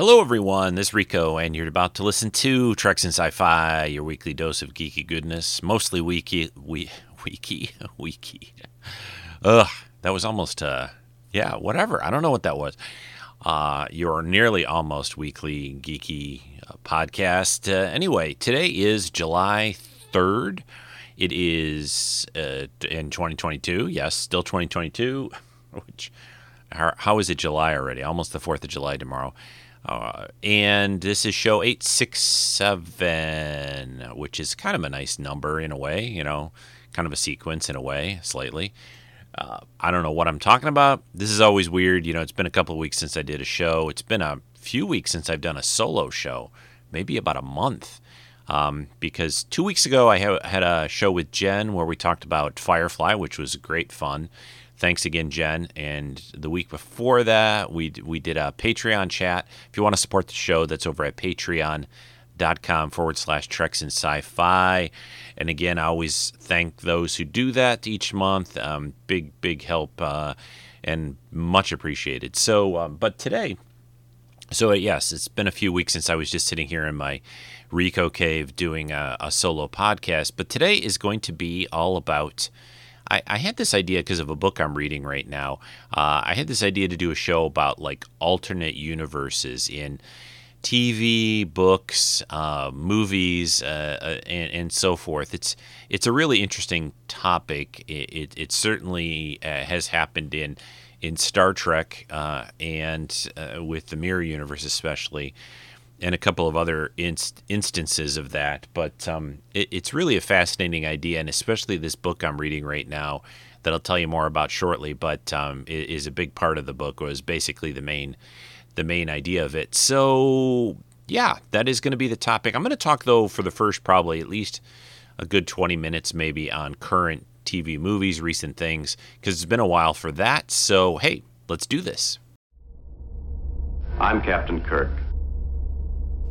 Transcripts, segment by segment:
Hello, everyone. This is Rico, and you're about to listen to Treks and Sci-Fi, your weekly dose of geeky goodness, mostly weeky, we, weeky, weeky. Ugh, that was almost, uh, yeah, whatever. I don't know what that was. Uh, your nearly almost weekly geeky uh, podcast. Uh, anyway, today is July 3rd. It is uh, in 2022. Yes, still 2022. Which, how, how is it July already? Almost the 4th of July tomorrow. Uh, and this is show 867, which is kind of a nice number in a way, you know, kind of a sequence in a way, slightly. Uh, I don't know what I'm talking about. This is always weird. You know, it's been a couple of weeks since I did a show. It's been a few weeks since I've done a solo show, maybe about a month. Um, because two weeks ago I had a show with Jen where we talked about Firefly, which was great fun. Thanks again, Jen. And the week before that, we we did a Patreon chat. If you want to support the show, that's over at patreon.com forward slash treks and sci-fi. And again, I always thank those who do that each month. Um, big, big help uh, and much appreciated. So, um, but today, so uh, yes, it's been a few weeks since I was just sitting here in my Rico cave doing a, a solo podcast. But today is going to be all about I, I had this idea because of a book I'm reading right now. Uh, I had this idea to do a show about like alternate universes in TV, books, uh, movies, uh, uh, and, and, so forth. It's it's a really interesting topic. It, it, it certainly uh, has happened in in Star Trek uh, and uh, with the Mirror Universe, especially and a couple of other inst- instances of that. But um, it, it's really a fascinating idea, and especially this book I'm reading right now that I'll tell you more about shortly. But um, is a big part of the book was basically the main the main idea of it. So yeah, that is going to be the topic. I'm going to talk though for the first probably at least a good 20 minutes maybe on current TV movies, recent things, because it's been a while for that. So hey, let's do this. I'm Captain Kirk.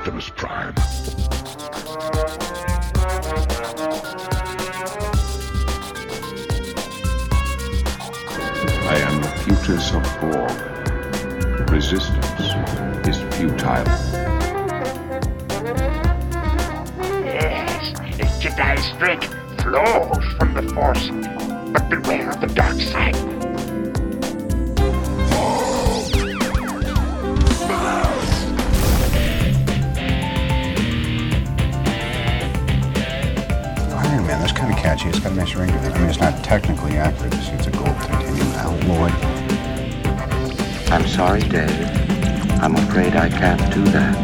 Optimus Prime. I am the Putus of Borg. Resistance is futile. Yes, the Jedi strength flows from the Force, but beware of the dark side. A nice ring. I mean, it's not technically accurate. It's, it's a gold titanium alloy. I'm sorry, Dave. I'm afraid I can't do that.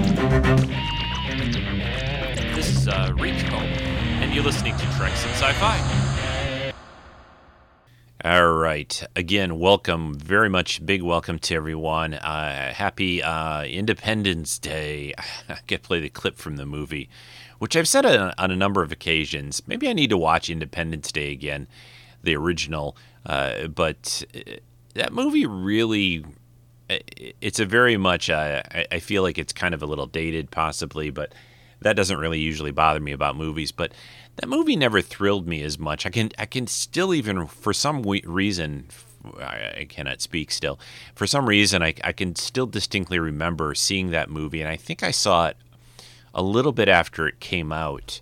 This is uh, Rico, and you're listening to Treks and Sci-Fi. Right. Again, welcome, very much big welcome to everyone. Uh, happy uh, Independence Day. I get to play the clip from the movie, which I've said on, on a number of occasions. Maybe I need to watch Independence Day again, the original. Uh, but uh, that movie really it's a very much uh, feel like it's kind of a little dated possibly but that doesn't really usually bother me about movies but that movie never thrilled me as much. I can i can still even for some reason I, I, cannot speak still. For some reason I, I can still distinctly remember seeing that movie and i think i saw it a little bit after it came out.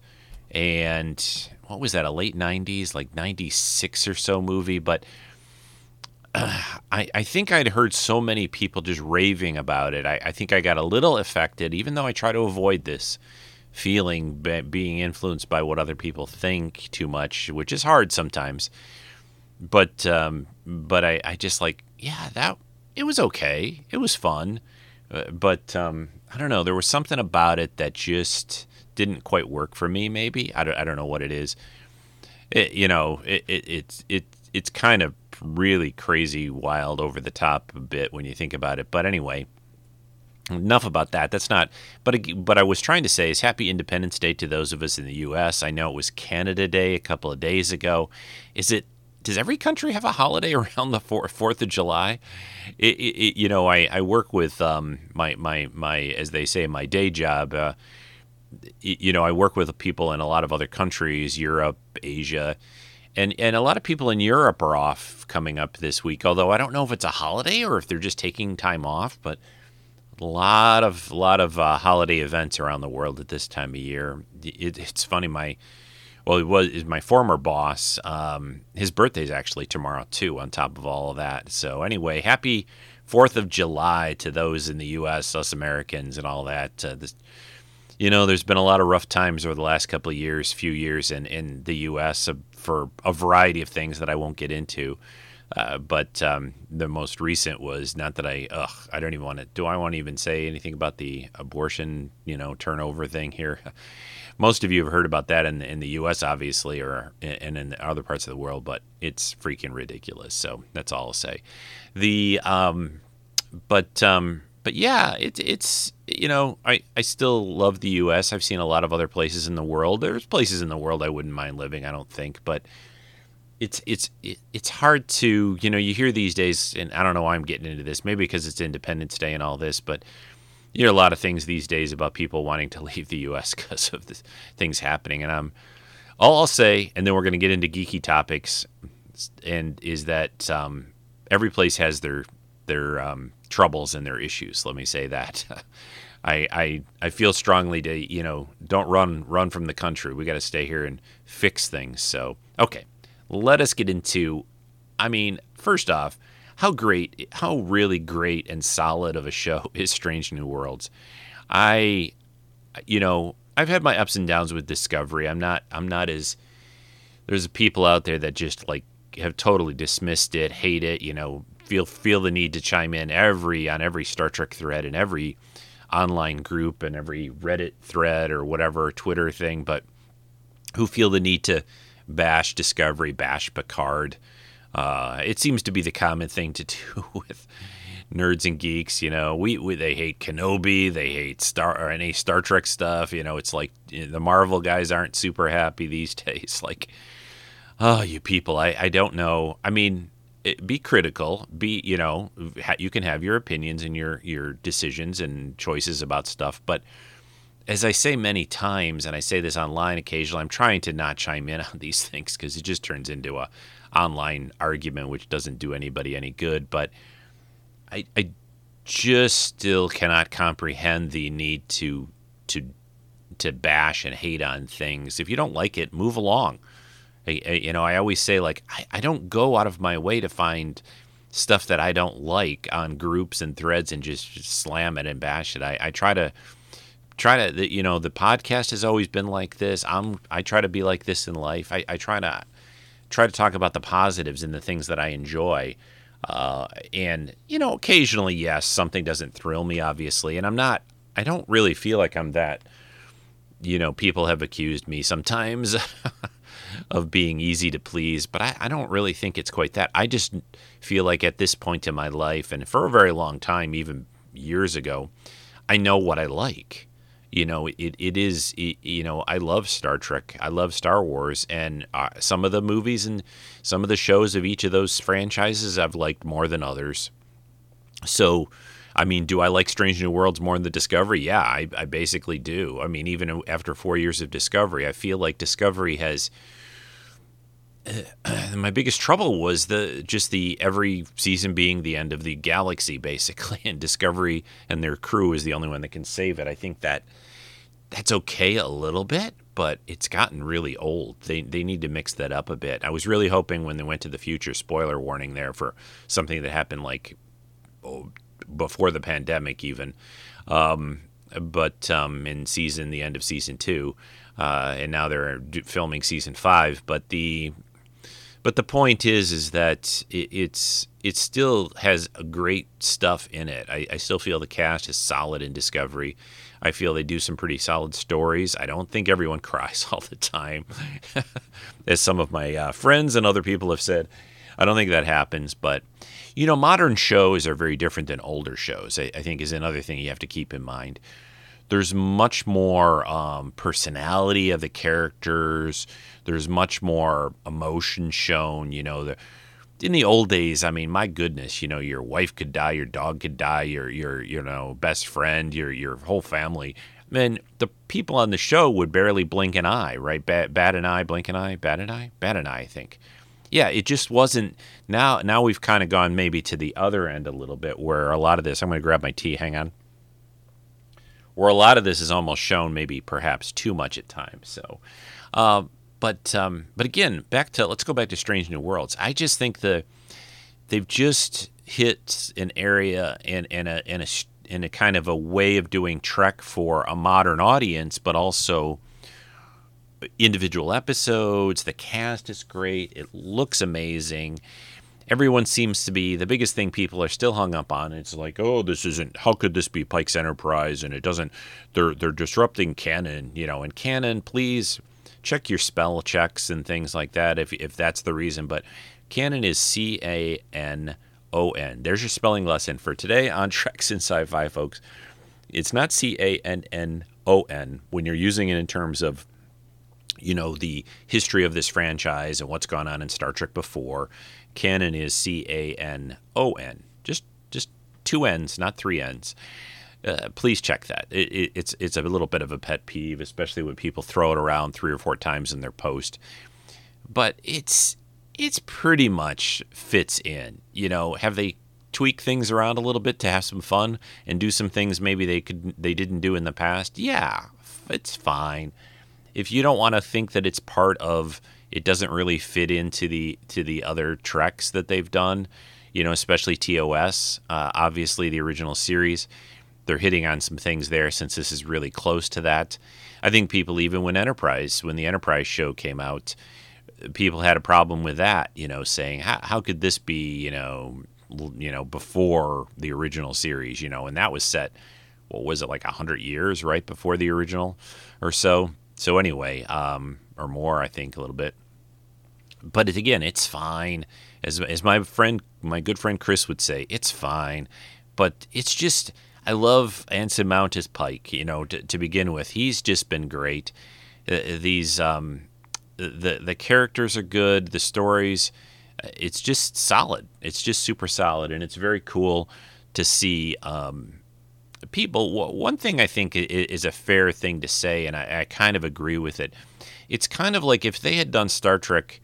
And what was that a late 90s like 96 or so movie? But I, I think I'd heard so many people just raving about it. I, I think I got a little affected, even though I try to avoid this feeling be, being influenced by what other people think too much, which is hard sometimes. But um, but I, I just like yeah that it was okay. It was fun, uh, but um, I don't know. There was something about it that just didn't quite work for me. Maybe I don't, I don't know what it is. It, you know, it, it it's it it's kind of really crazy, wild, over the top a bit when you think about it. But anyway, enough about that. That's not. But but I was trying to say is Happy Independence Day to those of us in the U.S. I know it was Canada Day a couple of days ago. Is it? Does every country have a holiday around the Fourth of July? It, it- you know, I, I work with um, my my my as they say my day job. Uh, you know, I work with people in a lot of other countries, Europe, Asia, and and a lot of people in Europe are off coming up this week. Although I don't know if it's a holiday or if they're just taking time off, but a lot of lot of uh, holiday events around the world at this time of year. It, it's funny, my well, it was is my former boss. Um, his birthday's actually tomorrow too. On top of all of that, so anyway, happy Fourth of July to those in the U.S., us Americans, and all that. Uh, this, you know, there's been a lot of rough times over the last couple of years, few years in, in the U.S. uh, for a variety of things that I won't get into. Uh, but um, the most recent was not that I, ugh, I don't even want to, do I want to even say anything about the abortion, you know, turnover thing here? Most of you have heard about that in, in the U.S., obviously, or and in other parts of the world, but it's freaking ridiculous. So that's all I'll say. The, um, but um, but yeah, it's it's you know I I still love the U.S. I've seen a lot of other places in the world. There's places in the world I wouldn't mind living. I don't think, but it's it's it's hard to you know you hear these days, and I don't know why I'm getting into this. Maybe because it's Independence Day and all this, but you hear a lot of things these days about people wanting to leave the U.S. because of the things happening, and I'm all I'll say, and then we're going to get into geeky topics, and is that um, every place has their their um, troubles and their issues. Let me say that. I, I I feel strongly to you know don't run run from the country. We got to stay here and fix things. So okay, let us get into. I mean, first off, how great, how really great and solid of a show is Strange New Worlds. I, you know, I've had my ups and downs with Discovery. I'm not I'm not as there's people out there that just like have totally dismissed it, hate it, you know, feel feel the need to chime in every on every Star Trek thread and every online group and every Reddit thread or whatever Twitter thing, but who feel the need to bash Discovery, bash Picard. Uh, it seems to be the common thing to do with nerds and geeks. You know, we, we they hate Kenobi, they hate Star or any Star Trek stuff. You know, it's like you know, the Marvel guys aren't super happy these days. Like, oh, you people, I I don't know. I mean, it, be critical. Be you know, ha- you can have your opinions and your your decisions and choices about stuff, but as I say many times, and I say this online occasionally, I'm trying to not chime in on these things because it just turns into a online argument, which doesn't do anybody any good. But I, I just still cannot comprehend the need to to to bash and hate on things. If you don't like it, move along. I, I- you know, I always say like I, I don't go out of my way to find stuff that I don't like on groups and threads and just, just slam it and bash it. I, I try to try to you know the podcast has always been like this. I'm i try to be like this in life. I, I try to try to talk about the positives and the things that i enjoy. Uh, and you know occasionally yes something doesn't thrill me obviously. And i'm not i don't really feel like i'm that you know people have accused me sometimes of being easy to please but I, I don't really think it's quite that. I just feel like at this point in my life and for a very long time even years ago i know what i like you know it, it is it, you know i love star trek. I love star wars. And uh, some of the movies and some of the shows of each of those franchises i've liked more than others. So i mean do i like strange new worlds more than the discovery? Yeah i, I basically do. I mean even after four years of discovery i feel like discovery has my biggest trouble was the just the every season being the end of the galaxy basically. And discovery and their crew is the only one that can save it. I think that that's okay a little bit but it's gotten really old they they need to mix that up a bit i was really hoping when they went to the future spoiler warning there for something that happened like oh, before the pandemic even um, but um, in season the end of season two uh, and now they're filming season five but the but the point is, is that it, it's it still has great stuff in it. I, I still feel the cast is solid in Discovery. I feel they do some pretty solid stories. I don't think everyone cries all the time, as some of my uh, friends and other people have said. I don't think that happens, but you know, modern shows are very different than older shows. I, I think is another thing you have to keep in mind. There's much more um, personality of the characters. There's much more emotion shown. You know, the, in the old days, I mean, my goodness, you know, your wife could die, your dog could die, your your you know best friend, your your whole family. Man, the people on the show would barely blink an eye, right? Bat, bat an eye, blink an eye, bat an eye, bat an eye. I think. Yeah, it just wasn't. Now, now we've kind of gone maybe to the other end a little bit, where a lot of this. I'm going to grab my tea. Hang on. Where a lot of this is almost shown, maybe perhaps too much at times. So, uh, but um, but again, back to let's go back to Strange New Worlds. I just think the they've just hit an area in in a in a in a kind of a way of doing Trek for a modern audience, but also individual episodes. The cast is great. It looks amazing. Everyone seems to be the biggest thing people are still hung up on. It's like, oh, this isn't. How could this be Pike's Enterprise? And it doesn't. They're they're disrupting canon, you know. And canon, please check your spell checks and things like that if if that's the reason. But canon is C A N O N. There's your spelling lesson for today on Treks in Sci-Fi, folks. It's not C A N N O N when you're using it in terms of you know the history of this franchise and what's gone on in Star Trek before. Canon is C A N O N. Just just two N's, not three N's. Uh, please check that. It, it, it's it's a little bit of a pet peeve, especially when people throw it around three or four times in their post. But it's it's pretty much fits in. You know, have they tweaked things around a little bit to have some fun and do some things maybe they could they didn't do in the past? Yeah, it's fine. If you don't want to think that it's part of it doesn't really fit into the to the other treks that they've done, you know, especially TOS. Uh, obviously, the original series, they're hitting on some things there since this is really close to that. I think people even when Enterprise, when the Enterprise show came out, people had a problem with that. You know, saying how, how could this be, you know, you know, before the original series, you know, and that was set. What was it like hundred years right before the original, or so? So anyway, um, or more, I think a little bit but it, again, it's fine. As, as my friend, my good friend Chris would say, it's fine. But it's just, I love Anson Mount as Pike. You know, to, to begin with, he's just been great. Uh, these, um, the the characters are good. The stories, uh, it's just solid. It's just super solid, and it's very cool to see. Um, people one thing i think is a fair thing to say and I, I, kind of agree with it it's kind of like if they had done star trek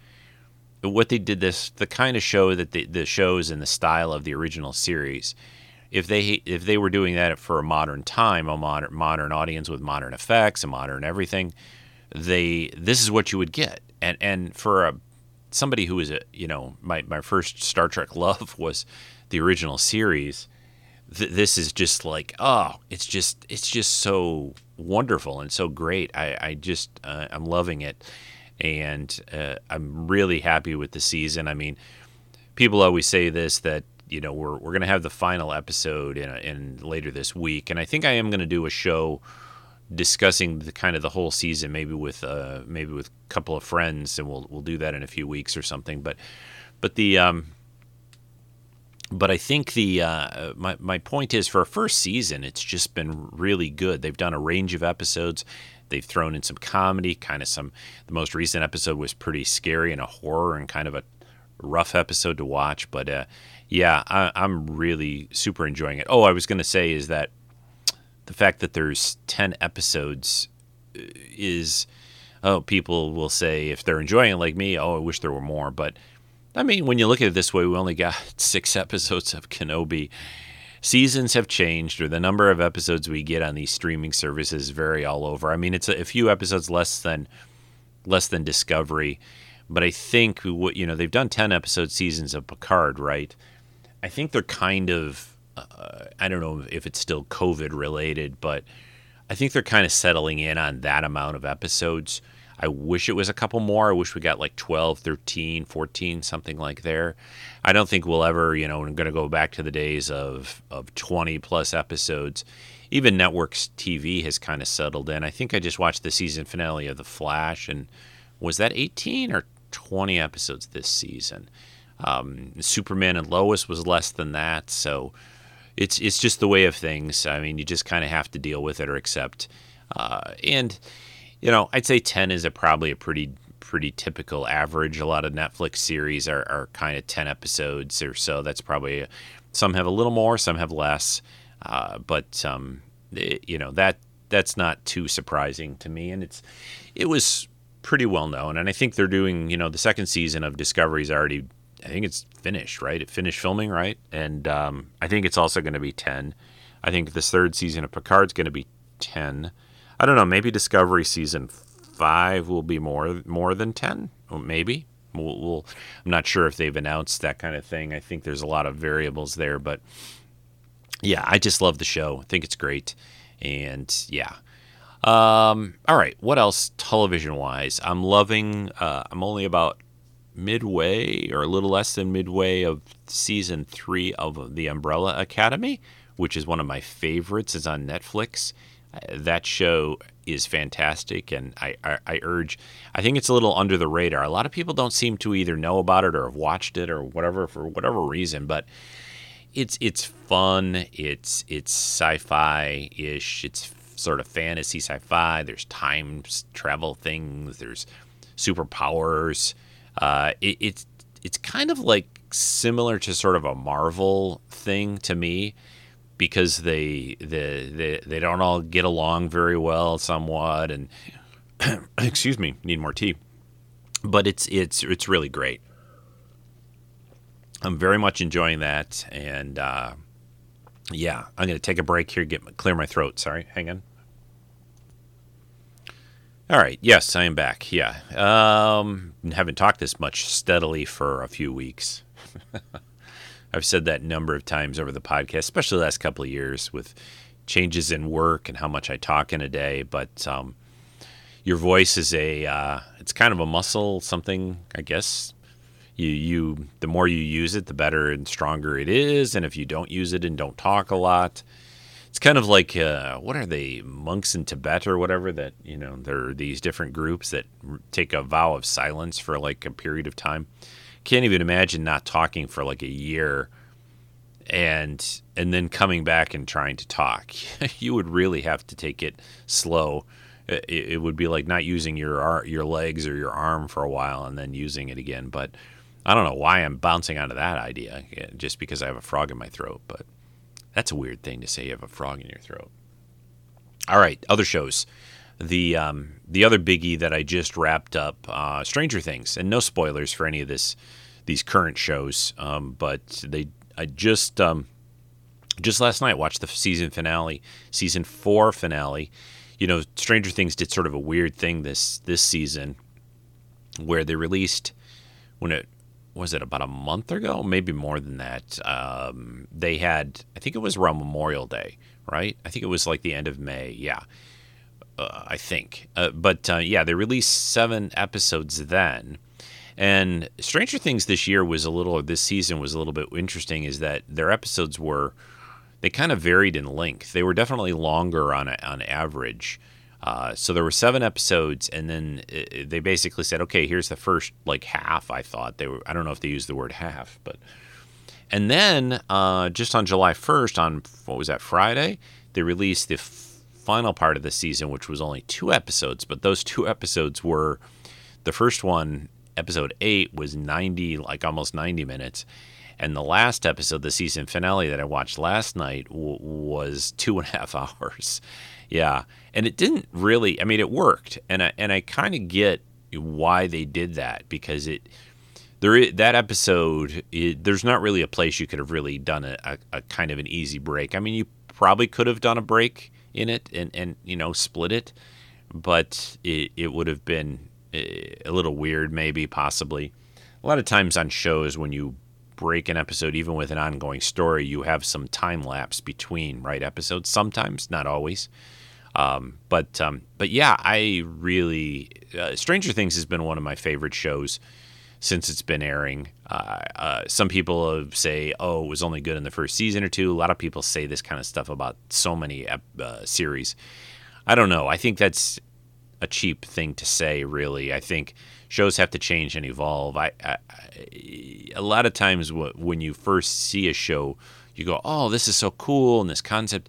what they did this the kind of show that the, the shows in the style of the original series if they if they were doing that for a modern time a modern modern audience with modern effects and modern everything they this is what you would get. And and for a somebody who is a you know my my first Star Trek love was the original series th- this is just like oh it's just it's just so wonderful and so great. I I just uh, I'm loving it. And uh, I'm really happy with the season. I mean, people always say this that you know we're we're gonna have the final episode in, in later this week, and I think I am gonna do a show discussing the kind of the whole season, maybe with uh, maybe with a couple of friends, and we'll we'll do that in a few weeks or something. But but the um, but I think the uh, my my point is for a first season, it's just been really good. They've done a range of episodes. They've thrown in some comedy, kind of some. The most recent episode was pretty scary and a horror and kind of a rough episode to watch. But uh, yeah, I, I'm really super enjoying it. Oh, I was going to say is that the fact that there's 10 episodes uh, is oh people will say if they're enjoying it like me oh i wish there were more but i mean when you look at it this way we only got six episodes of kenobi seasons have changed or the number of episodes we get on these streaming services vary all over. I mean, it's a, a few episodes less than less than Discovery, but I think you know they've done ten episode seasons of Picard, right? I think they're kind of uh, I don't know if it's still COVID related, but I think they're kind of settling in on that amount of episodes. I wish it was a couple more. I wish we got like 12, 13, 14, something like there. I don't think we'll ever, you know, I'm going to go back to the days of, of 20 plus episodes. Even networks TV has kind of settled in. I think I just watched the season finale of The Flash, and was that 18 or 20 episodes this season? Um, Superman and Lois was less than that, so it's it's just the way of things. I mean, you just kind of have to deal with it or accept. Uh, and you know, I'd say ten is a probably a pretty pretty typical average. A lot of Netflix series are, are kind of ten episodes or so. That's probably some have a little more, some have less. Uh, but um, it, you know that that's not too surprising to me, and it's it was pretty well known. And I think they're doing you know the second season of Discovery's already. I think it's finished, right? It finished filming, right? And um, I think it's also going to be ten. I think this third season of Picard's going to be ten. I don't know. Maybe Discovery season five will be more more than ten. Maybe. We'll, we'll, I'm not sure if they've announced that kind of thing. I think there's a lot of variables there, but yeah, I just love the show. I think it's great, and yeah. Um, all right, what else television wise? I'm loving. Uh, I'm only about midway or a little less than midway of season three of The Umbrella Academy, which is one of my favorites. It's on Netflix. Uh, that show is fantastic, and I, I, I, urge. I think it's a little under the radar. A lot of people don't seem to either know about it or have watched it or whatever for whatever reason, but it's it's fun. It's it's sci-fi ish. It's sort of fantasy sci-fi. There's time travel things. There's superpowers. Uh, it, it's it's kind of like similar to sort of a Marvel thing to me because they they they, they don't all get along very well somewhat and excuse me need more tea but it's it's it's really great I'm very much enjoying that, and uh, yeah, I'm to take a break here, get clear my throat. Sorry, hang on. All right, yes, I am back. Yeah, um, haven't talked this much steadily for a few weeks. I've said that number of times over the podcast, especially the last couple of years with changes in work and how much I talk in a day. But um, your voice is a, uh, it's kind of a muscle, something I guess you you the more you use it, the better and stronger it is. And if you don't use it and don't talk a lot, it's kind of like uh, what are they monks in Tibet or whatever that you know there are these different groups that take a vow of silence for like a period of time. Can't even imagine not talking for like a year and and then coming back and trying to talk. you would really have to take it slow. It, it would be like not using your your legs or your arm for a while and then using it again. But I don't know why I'm bouncing onto that idea just because I have a frog in my throat, but that's a weird thing to say you have a frog in your throat. All right, other shows. The um, the other biggie that I just wrapped up, uh, Stranger Things, and no spoilers for any of this these current shows, um, but they I just um, just last night watched the season finale, season four finale. You know, Stranger Things did sort of a weird thing this this season, where they released when it was it about a month ago, maybe more than that. Um, they had, I think it was around Memorial Day, right? I think it was like the end of May. Yeah, uh, I think. Uh, but uh, yeah, they released seven episodes then. And Stranger Things this year was a little, or this season was a little bit interesting. Is that their episodes were, they kind of varied in length. They were definitely longer on a, on average. Uh, so there were seven episodes, and then it, uh, they basically said, "Okay, here's the first like half." I thought they were. I don't know if they used the word half, but and then uh, just on July 1st, on what was that Friday, they released the f- final part of the season, which was only two episodes. But those two episodes were the first one, episode eight, was 90, like almost 90 minutes. And the last episode, the season finale that I watched last night, w- was two and a half hours. Yeah, and it didn't really. I mean, it worked, and I and I kind of get why they did that because it there is, that episode. It, there's not really a place you could have really done a, a, a kind of an easy break. I mean, you probably could have done a break in it and and you know split it, but it it would have been eh, a little weird, maybe possibly. A lot of times on shows when you break an episode, even with an ongoing story, you have some time lapse between right episodes. Sometimes, not always. Um, but um, but yeah, I really uh, Stranger Things has been one of my favorite shows since it's been airing. Uh, uh, some people say, "Oh, it was only good in the first season or two. A lot of people say this kind of stuff about so many uh, series. I don't know. I think that's a cheap thing to say. Really, I think shows have to change and evolve. I, I, I a lot of times when you first see a show, you go, "Oh, this is so cool," and this concept,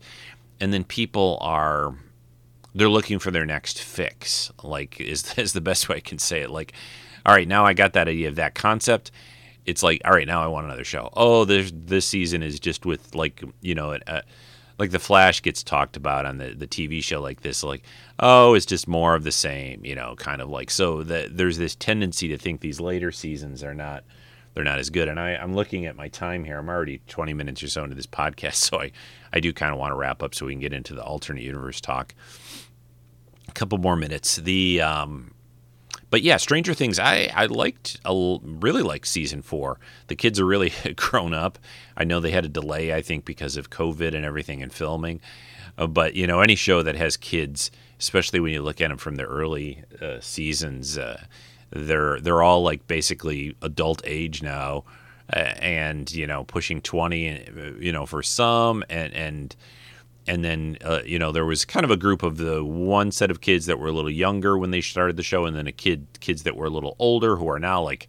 and then people are they're looking for their next fix. Like is is the best way I can say it. Like, all right, now I got that idea of that concept. It's like, all right, now I want another show. Oh, this this season is just with like you know, a, uh, like the Flash gets talked about on the the TV show like this. Like, oh, it's just more of the same. You know, kind of like so that there's this tendency to think these later seasons are not they're not as good. And I, I'm looking at my time here. I'm already 20 minutes or so into this podcast, so I, I do kind of want to wrap up so we can get into the alternate universe talk. A couple more minutes. The um, but yeah, Stranger Things. I I liked really liked season four. The kids are really grown up. I know they had a delay, I think, because of COVID and everything and filming. Uh, but you know, any show that has kids, especially when you look at them from the early uh, seasons, uh, they're they're all like basically adult age now, and you know, pushing twenty. Uh, you know, for some, and and and then uh, you know there was kind of a group of the one set of kids that were a little younger when they started the show, and then a kid kids that were a little older who are now like,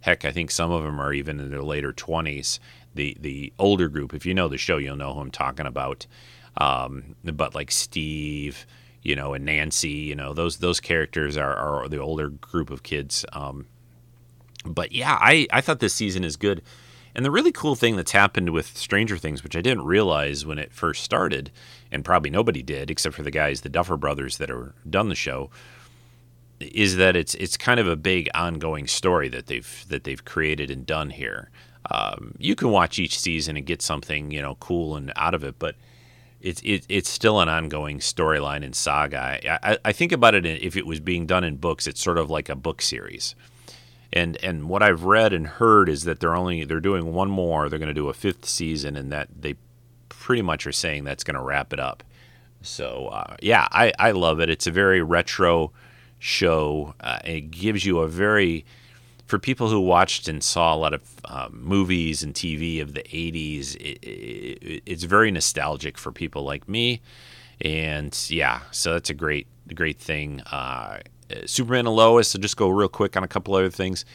heck, I think some of them are even in their later twenties. The the older group, if you know the show, you'll know who I'm talking about. Um, but like Steve, you know, and Nancy, you know, those those characters are, are the older group of kids. Um, but yeah, I I thought this season is good. And the really cool thing that's happened with Stranger Things, which I didn't realize when it first started, and probably nobody did except for the guys, the Duffer brothers that are done the show, is that it's it's kind of a big ongoing story that they've that they've created and done here. Um, you can watch each season and get something you know cool and out of it, but it's it, it's still an ongoing storyline and saga. I, I think about it if it was being done in books, it's sort of like a book series and and what I've read and heard is that they're only they're doing one more. They're going to do a fifth season, and that they pretty much are saying that's going to wrap it up. So uh, yeah, I I love it. It's a very retro show. Uh, it gives you a very for people who watched and saw a lot of um, movies and TV of the 80s, it, it, it's very nostalgic for people like me. And yeah, so that's a great, great thing. Uh, Superman and Lois. So just go real quick on a couple other things.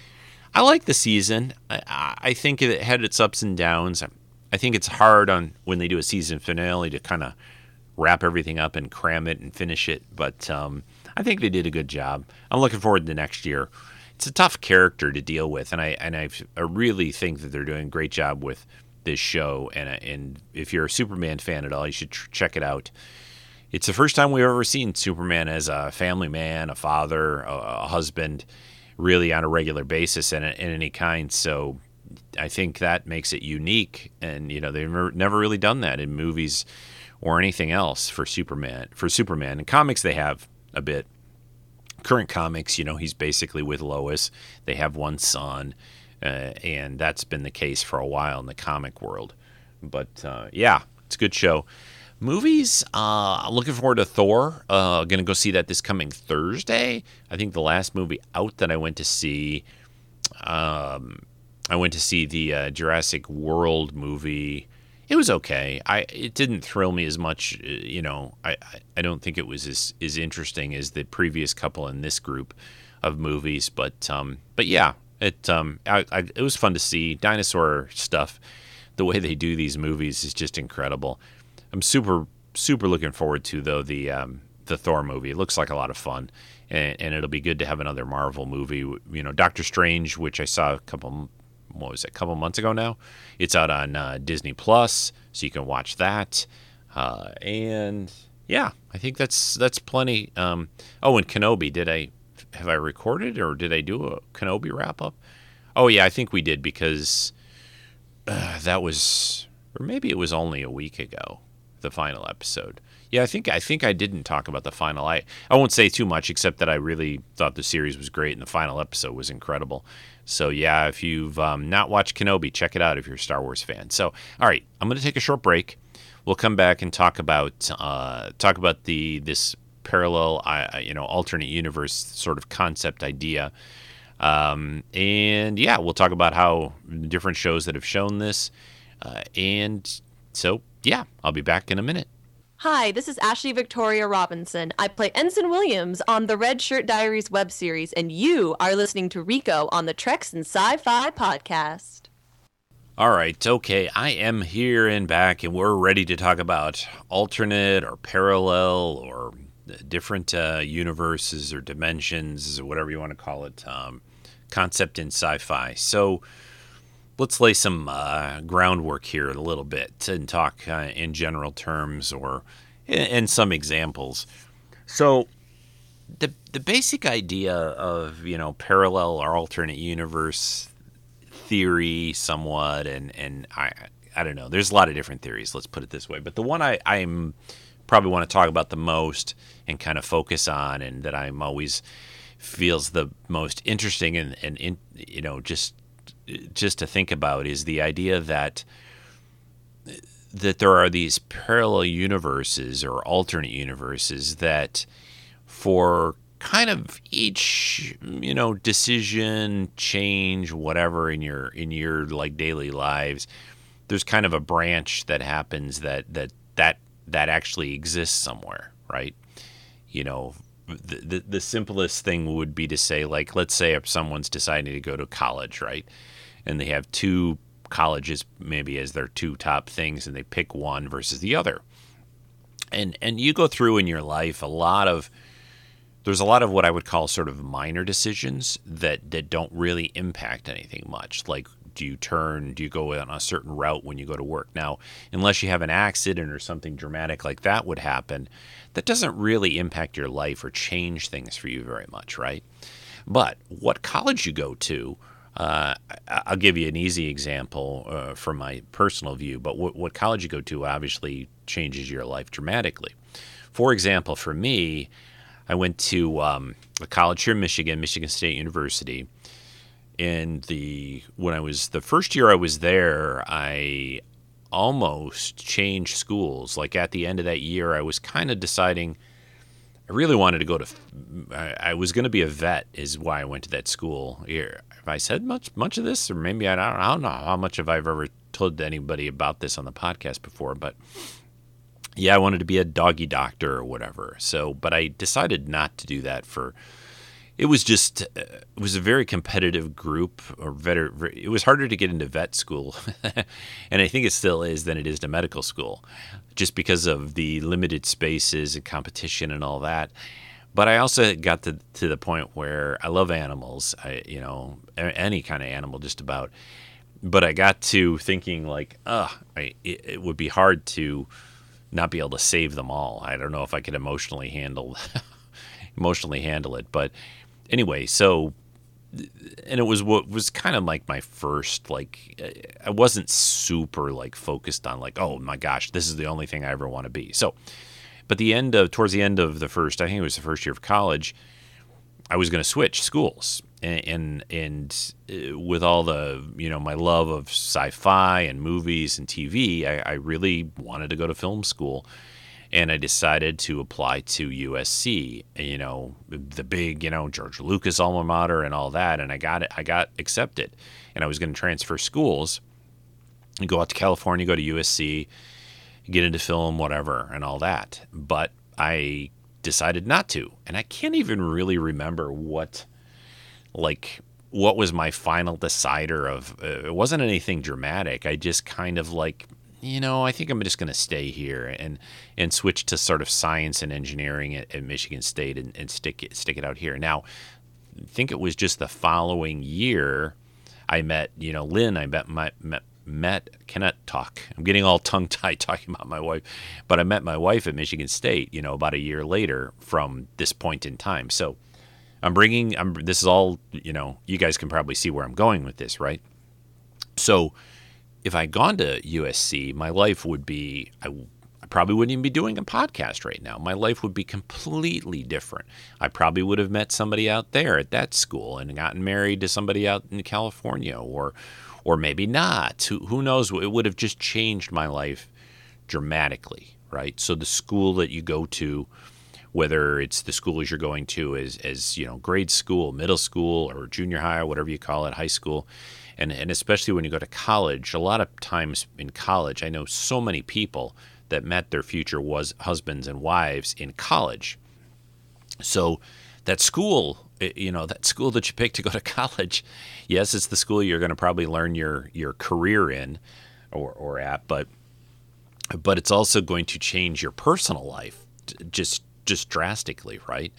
I like the season. I, I think it had its ups and downs. I think it's hard on when they do a season finale to kind of wrap everything up and cram it and finish it. But um, I think they did a good job. I'm looking forward to next year. It's a tough character to deal with, and I and I've, i really think that they're doing a great job with this show. And and if you're a Superman fan at all, you should tr- check it out it's the first time we've ever seen Superman as a family man, a father, a, a husband, really on a regular basis in, in any kind. So I think that makes it unique. And, you know, they've never really done that in movies or anything else for Superman. For Superman. In comics, they have a bit. Current comics, you know, he's basically with Lois. They have one son. Uh, and that's been the case for a while in the comic world. But uh, yeah, it's a good show. Movies, uh, looking forward to Thor. Uh, gonna go see that this coming Thursday. I think the last movie out that I went to see, um, I went to see the uh, Jurassic World movie. It was okay. I it didn't thrill me as much. Uh, you know, I I don't think it was as as interesting as the previous couple in this group of movies. But um, but yeah, it um, I, I, it was fun to see dinosaur stuff. The way they do these movies is just incredible. I'm super super looking forward to though the um, the Thor movie. It looks like a lot of fun, and, and, it'll be good to have another Marvel movie. You know, Doctor Strange, which I saw a couple what was it, a couple months ago now. It's out on uh, Disney Plus, so you can watch that. Uh, and yeah, I think that's that's plenty. Um, oh, and Kenobi, did I have I recorded or did I do a Kenobi wrap up? Oh yeah, I think we did because uh, that was, or maybe it was only a week ago the final episode. Yeah, I think I think I didn't talk about the final. I I won't say too much except that I really thought the series was great and the final episode was incredible. So yeah, if you've um, not watched Kenobi, check it out if you're a Star Wars fan. So all right, I'm going to take a short break. We'll come back and talk about uh, talk about the this parallel, uh, you know, alternate universe sort of concept idea. Um, and yeah, we'll talk about how different shows that have shown this. Uh, and so yeah, I'll be back in a minute. Hi, this is Ashley Victoria Robinson. I play Ensign Williams on the Red Shirt Diaries web series, and you are listening to Rico on the Treks and Sci Fi podcast. All right, okay, I am here and back, and we're ready to talk about alternate or parallel or different uh, universes or dimensions or whatever you want to call it, um, concept in sci fi. So, let's lay some uh, groundwork here a little bit and talk uh, in general terms or in, in, some examples. So, the the basic idea of you know parallel or alternate universe theory, somewhat, and and I I don't know. There's a lot of different theories. Let's put it this way. But the one I I'm probably want to talk about the most and kind of focus on, and that I'm always feels the most interesting and and in, you know just just to think about is the idea that that there are these parallel universes or alternate universes that for kind of each you know decision change whatever in your in your like daily lives there's kind of a branch that happens that that that that actually exists somewhere right? You know the, the, the simplest thing would be to say like let's say if someone's deciding to go to college right and they have two colleges maybe as their two top things and they pick one versus the other. And and you go through in your life a lot of there's a lot of what I would call sort of minor decisions that that don't really impact anything much. Like do you turn do you go on a certain route when you go to work now unless you have an accident or something dramatic like that would happen that doesn't really impact your life or change things for you very much right but what college you go to uh, I'll give you an easy example uh, from my personal view, but what, what college you go to obviously changes your life dramatically. For example, for me, I went to um, a college here in Michigan, Michigan State University. And the when I was the first year I was there, I almost changed schools. Like at the end of that year, I was kind of deciding I really wanted to go to. I, I was going to be a vet, is why I went to that school. Here, have I said much much of this, or maybe I don't, I don't know how much have I've ever told anybody about this on the podcast before, but yeah, I wanted to be a doggy doctor or whatever. So, but I decided not to do that for. It was just uh, it was a very competitive group, or vet. It was harder to get into vet school, and I think it still is than it is to medical school, just because of the limited spaces and competition and all that. But I also got to, to the point where I love animals. I, you know, any kind of animal, just about. But I got to thinking like, uh, it, it would be hard to not be able to save them all. I don't know if I could emotionally handle emotionally handle it. But anyway, so and it was what was kind of like my first like I wasn't super like focused on like oh my gosh this is the only thing I ever want to be. So but the end of towards the end of the first, I think it was the first year of college, I was going to switch schools, and and, and uh, with all the you know my love of sci-fi and movies and TV, I, I really wanted to go to film school and I decided to apply to USC, you know, the big, you know, George Lucas alma mater and all that, and I got it. I got accepted, and I was going to transfer schools and go out to California, go to USC, get into film, whatever, and all that. But I decided not to. And I can't even really remember what, like, what was my final decider of. Uh, it wasn't anything dramatic. I just kind of like, you know, I think I'm just going to stay here and and switch to sort of science and engineering at, at Michigan State and, and stick it stick it out here. Now, I think it was just the following year. I met, you know, Lynn. I met my met met cannot talk. I'm getting all tongue tied talking about my wife, but I met my wife at Michigan State. You know, about a year later from this point in time. So I'm bringing. I'm. This is all. You know, you guys can probably see where I'm going with this, right? So if I'd gone to USC, my life would be. I, I probably wouldn't even be doing a podcast right now. My life would be completely different. I probably would have met somebody out there at that school and gotten married to somebody out in California or or maybe not. Who, who knows? It would have just changed my life dramatically, right? So the school that you go to, whether it's the schools you're going to as, as you know, grade school, middle school, or junior high, or whatever you call it, high school, and, and especially when you go to college, a lot of times in college, I know so many people that met their future was husbands and wives in college. So that school, eh, you know, that school that you pick to go to college, yes, it's the school you're going to probably learn your your career in or, or at, but but it's also going to change your personal life just just drastically, right?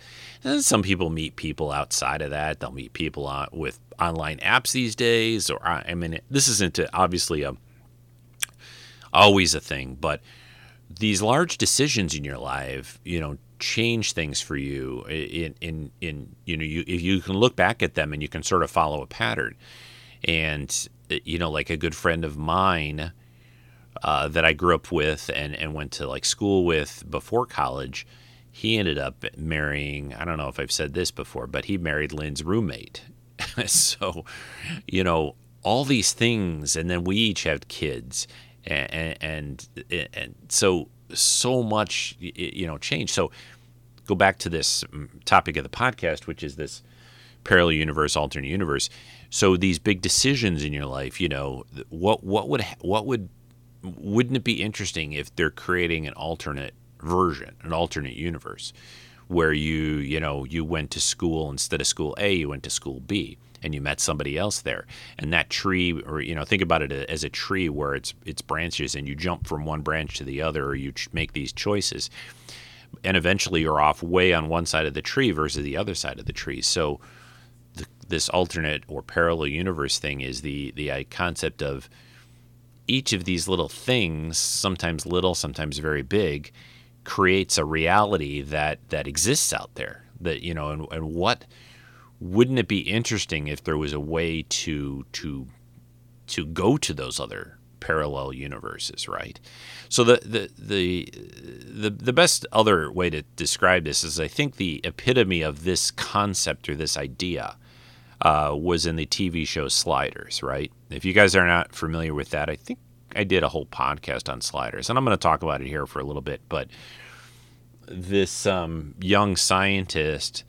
And some people meet people outside of that. They'll meet people with online apps these days, or I mean, this isn't obviously a always a thing, but these large decisions in your life, you know, change things for you. In in in you know, you if you can look back at them and you can sort of follow a pattern, and you know, like a good friend of mine. Uh, that I grew up with and, and went to like school with before college, he ended up marrying. I don't know if I've said this before, but he married Lynn's roommate. so, you know, all these things, and then we each have kids, and, and and so so much you know change. So go back to this mm, topic of the podcast, which is this parallel universe, alternate universe. So these big decisions in your life, you know, what what would what would wouldn't it be interesting if they're creating an alternate version, an alternate universe, where you you know you went to school instead of school A, you went to school B and you met somebody else there. And that tree or you know think about it as a tree where it's it's branches and you jump from one branch to the other or you make these choices. And eventually you're off way on one side of the tree versus the other side of the tree. So the, this alternate or parallel universe thing is the the uh, concept of each of these little things sometimes little sometimes very big creates a reality that that exists out there that you know and, and what wouldn't it be interesting if there was a way to to to go to those other parallel universes, right? So the the the the, the best other way to describe this is I think the epitome of this concept or this idea uh, was in the TV show Sliders, right? If you guys are not familiar with that, I think I did a whole podcast on Sliders, and I'm going to talk about it here for a little bit. But this um, young scientist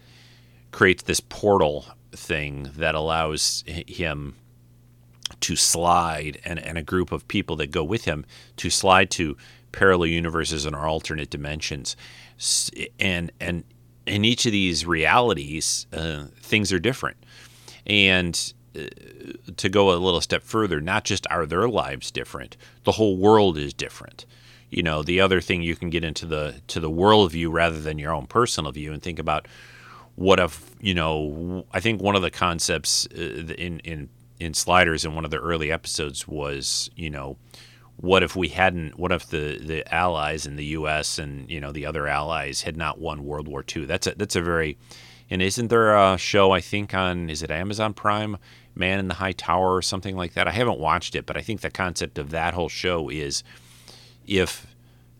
creates this portal thing that allows him to slide and, and a group of people that go with him to slide to parallel universes and our alternate dimensions and and in each of these realities uh, things are different and to go a little step further not just are their lives different the whole world is different. You know the other thing you can get into the to the world view rather than your own personal view and think about what if you know i think one of the concepts uh, in in in sliders in one of the early episodes was you know what if we hadn't what if the the allies in the US and you know the other allies had not won World War II that's a that's a very and isn't there a show I think on is it Amazon Prime Man in the High Tower or something like that. I haven't watched it but I think the concept of that whole show is if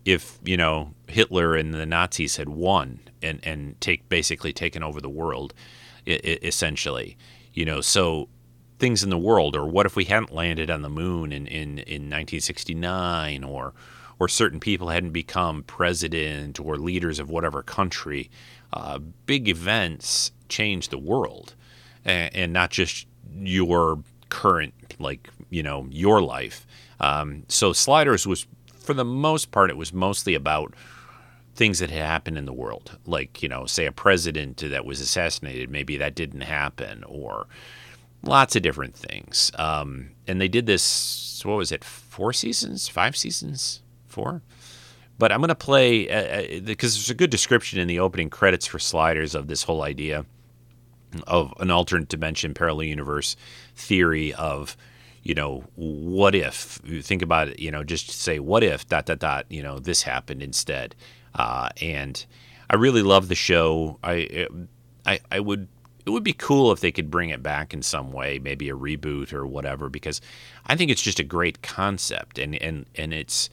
if you know Hitler and the Nazis had won and and take basically taken over the world, essentially, you know, so things in the world, or what if we hadn't landed on the moon in in, in 1969, or or certain people hadn't become president or leaders of whatever country, uh, big events change the world, and, and not just your current like you know your life. Um, so Sliders was for the most part, it was mostly about things that had happened in the world. Like, you know, say a president that was assassinated, maybe that didn't happen, or lots of different things. Um, and they did this, what was it, four seasons, five seasons, four? But I'm going to play, uh, because uh, there's a good description in the opening credits for Sliders of this whole idea of an alternate dimension, parallel universe theory of you know, what if you think about it, you know, just say what if dot dot dot, you know, this happened instead. Uh, and I really love the show. I, I I would it would be cool if they could bring it back in some way, maybe a reboot or whatever, because I think it's just a great concept and and and it's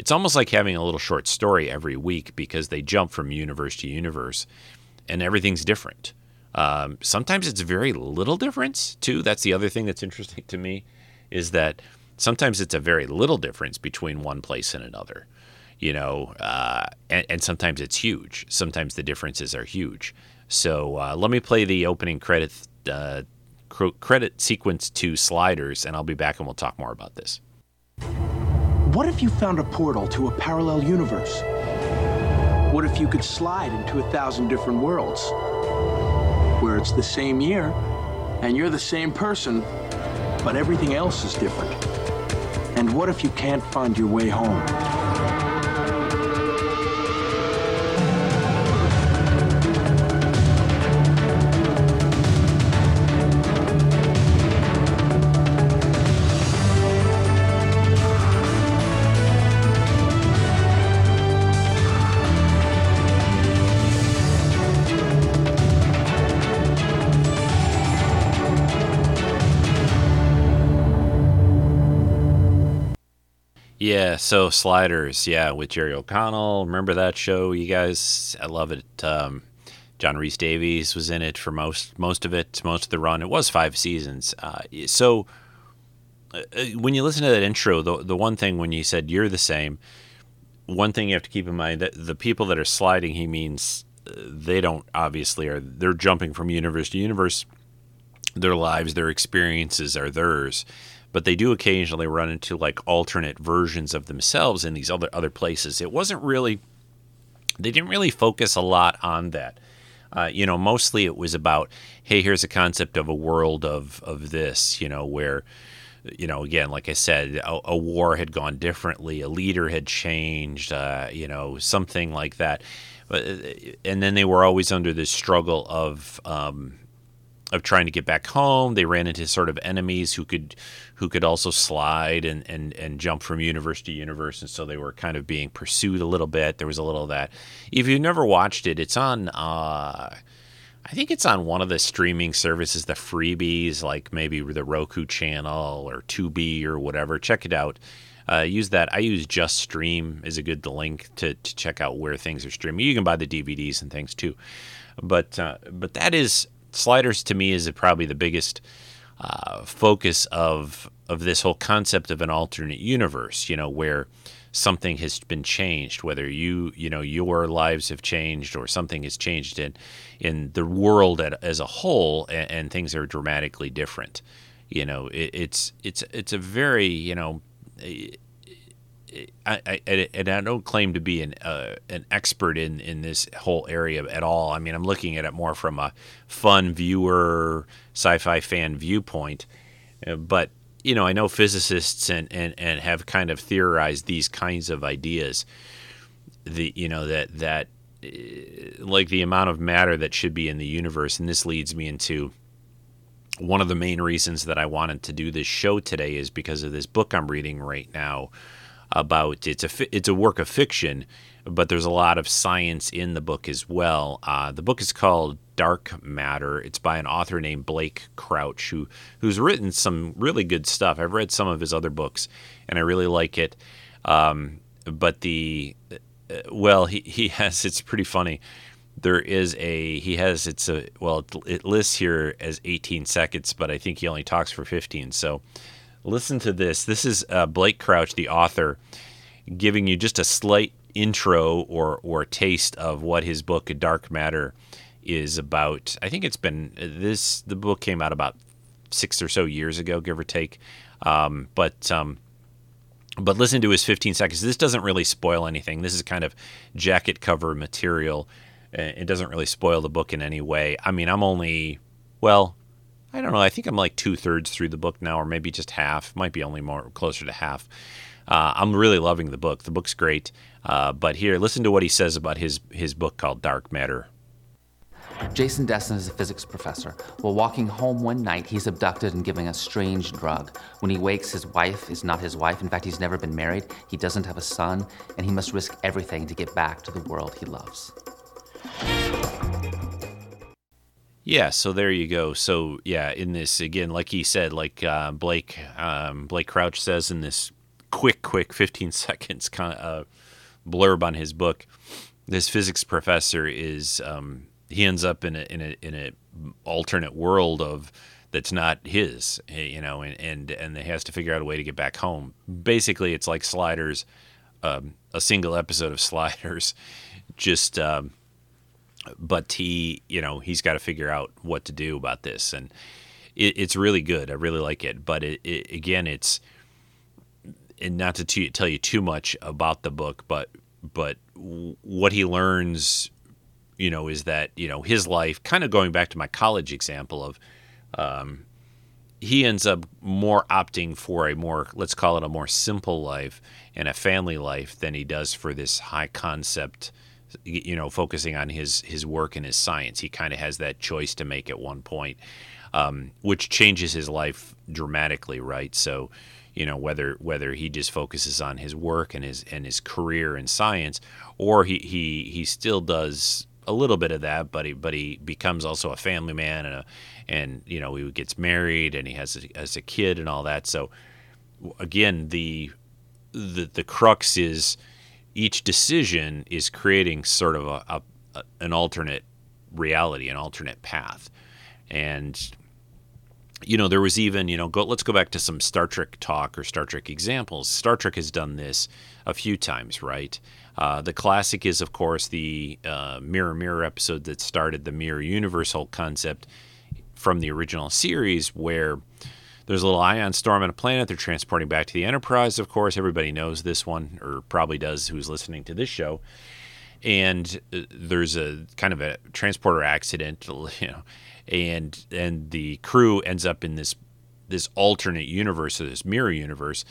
it's almost like having a little short story every week because they jump from universe to universe and everything's different. Um, sometimes it's very little difference too. That's the other thing that's interesting to me is that sometimes it's a very little difference between one place and another, you know, uh, and, and, sometimes it's huge. Sometimes the differences are huge. So uh, let me play the opening credit uh, credit sequence to Sliders, and I'll be back and we'll talk more about this. What if you found a portal to a parallel universe? What if you could slide into a thousand different worlds? Where it's the same year, and you're the same person, but everything else is different. And what if you can't find your way home? Yeah, so Sliders, yeah, with Jerry O'Connell. Remember that show, you guys? I love it. Um, John Rhys-Davies was in it for most most of it, most of the run. It was five seasons. Uh, so uh, uh, when you listen to that intro, the the one thing when you said you're the same, one thing you have to keep in mind that the people that are sliding, he means uh, they don't obviously are they're jumping from universe to universe. Their lives, their experiences are theirs but they do occasionally run into like alternate versions of themselves in these other other places. It wasn't really they didn't really focus a lot on that. Uh, you know, mostly it was about, hey, here's a concept of a world of of this, you know, where, you know, again, like I said, a, a war had gone differently, a leader had changed, uh, you know, something like that. But and then they were always under this struggle of um, of trying to get back home. They ran into sort of enemies who could who could also slide and, and, and jump from universe to universe, and so they were kind of being pursued a little bit. There was a little of that. If you've never watched it, it's on. Uh, I think it's on one of the streaming services, the freebies, like maybe the Roku channel or Tubi or whatever. Check it out. Uh, use that. I use Just Stream is a good link to, to check out where things are streaming. You can buy the DVDs and things too, but uh, but that is sliders to me is probably the biggest uh, focus of of this whole concept of an alternate universe. You know, where something has been changed, whether you you know your lives have changed or something has changed in in the world as a whole, and, and, things are dramatically different. You know, it, it's it's it's a very you know I, I, and I don't claim to be an uh, an expert in, in this whole area at all. I mean, I'm looking at it more from a fun viewer, sci-fi fan viewpoint. Uh, but you know, I know physicists and, and, and have kind of theorized these kinds of ideas. The you know that that uh, like the amount of matter that should be in the universe, and this leads me into one of the main reasons that I wanted to do this show today is because of this book I'm reading right now about it's a it's a work of fiction, but there's a lot of science in the book as well. Uh, the book is called Dark Matter. It's by an author named Blake Crouch, who who's written some really good stuff. I've read some of his other books, and I really like it. Um, but the uh, well, he he has it's pretty funny. There is a he has it's a well it, it lists here as 18 seconds, but I think he only talks for 15. So listen to this. This is uh, Blake Crouch, the author, giving you just a slight intro or or taste of what his book Dark Matter is about. I think it's been this. The book came out about six or so years ago, give or take. Um, but um, but listen to his 15 seconds. This doesn't really spoil anything. This is kind of jacket cover material. It doesn't really spoil the book in any way. I mean, I'm only well, I don't know. I think I'm like two thirds through the book now, or maybe just half. Might be only more closer to half. Uh, I'm really loving the book. The book's great. Uh, but here, listen to what he says about his his book called Dark Matter. Jason Dessen is a physics professor. While walking home one night, he's abducted and given a strange drug. When he wakes, his wife is not his wife. In fact, he's never been married. He doesn't have a son, and he must risk everything to get back to the world he loves. Yeah, so there you go. So yeah, in this again, like he said, like uh, Blake um, Blake Crouch says in this quick, quick, fifteen seconds kind of uh, blurb on his book, this physics professor is um, he ends up in a in a in a alternate world of that's not his, eh, you know, and and and he has to figure out a way to get back home. Basically, it's like Sliders, um, a single episode of Sliders, just. Um, but he, you know, he's got to figure out what to do about this, and it, it's really good. I really like it, but it, it, again, it's and not to t- tell you too much about the book, but but w- what he learns, you know, is that you know his life, kind of going back to my college example of, um, he ends up more opting for a more let's call it a more simple life and a family life than he does for this high concept you know focusing on his his work and his science. He kind of has that choice to make at one point um, which changes his life dramatically right? So you know whether whether he just focuses on his work and his and his career in science or he he he still does a little bit of that but he but he becomes also a family man and a and you know he gets married and he has a, has a kid and all that. So again the the the crux is each decision is creating sort of a, a an alternate reality an alternate path. And you know there was even you know go let's go back to some Star Trek talk or Star Trek examples. Star Trek has done this a few times right? Uh, the classic is of course the uh, mirror mirror episode that started the mirror universe whole concept from the original series where there's a little ion storm on a planet. They're transporting back to the Enterprise, of course. Everybody knows this one, or probably does, who's listening to this show. And uh, there's a kind of a transporter accident, you know, and and the crew ends up in this this alternate universe, or this mirror universe,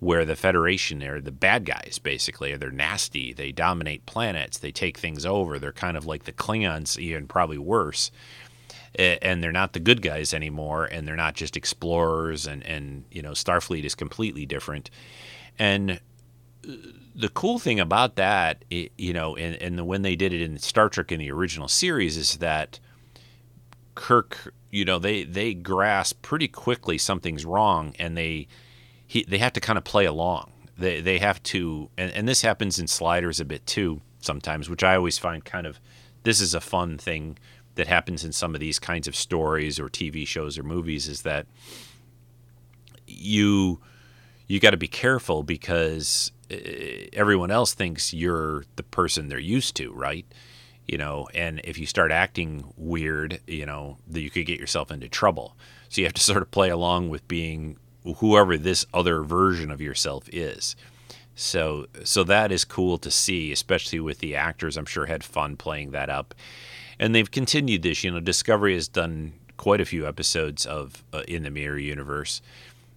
where the Federation are the bad guys, basically. They're nasty. They dominate planets. They take things over. They're kind of like the Klingons, even probably worse and they're not the good guys anymore and they're not just explorers and and you know starfleet is completely different. And uh, the cool thing about that you know and, and when they did it in star trek in the original series is that kirk you know they they grasp pretty quickly something's wrong and they he, they have to kind of play along. They they have to and, and this happens in sliders a bit too sometimes which i always find kind of this is a fun thing that happens in some of these kinds of stories or TV shows or movies is that you you got to be careful because eh, everyone else thinks you're the person they're used to, right? You know, and if you start acting weird, you know, that you could get yourself into trouble. So you have to sort of play along with being whoever this other version of yourself is. So so that is cool to see, especially with the actors. I'm sure had fun playing that up and they've continued this. You know, Discovery has done quite a few episodes of uh, in the Mirror Universe,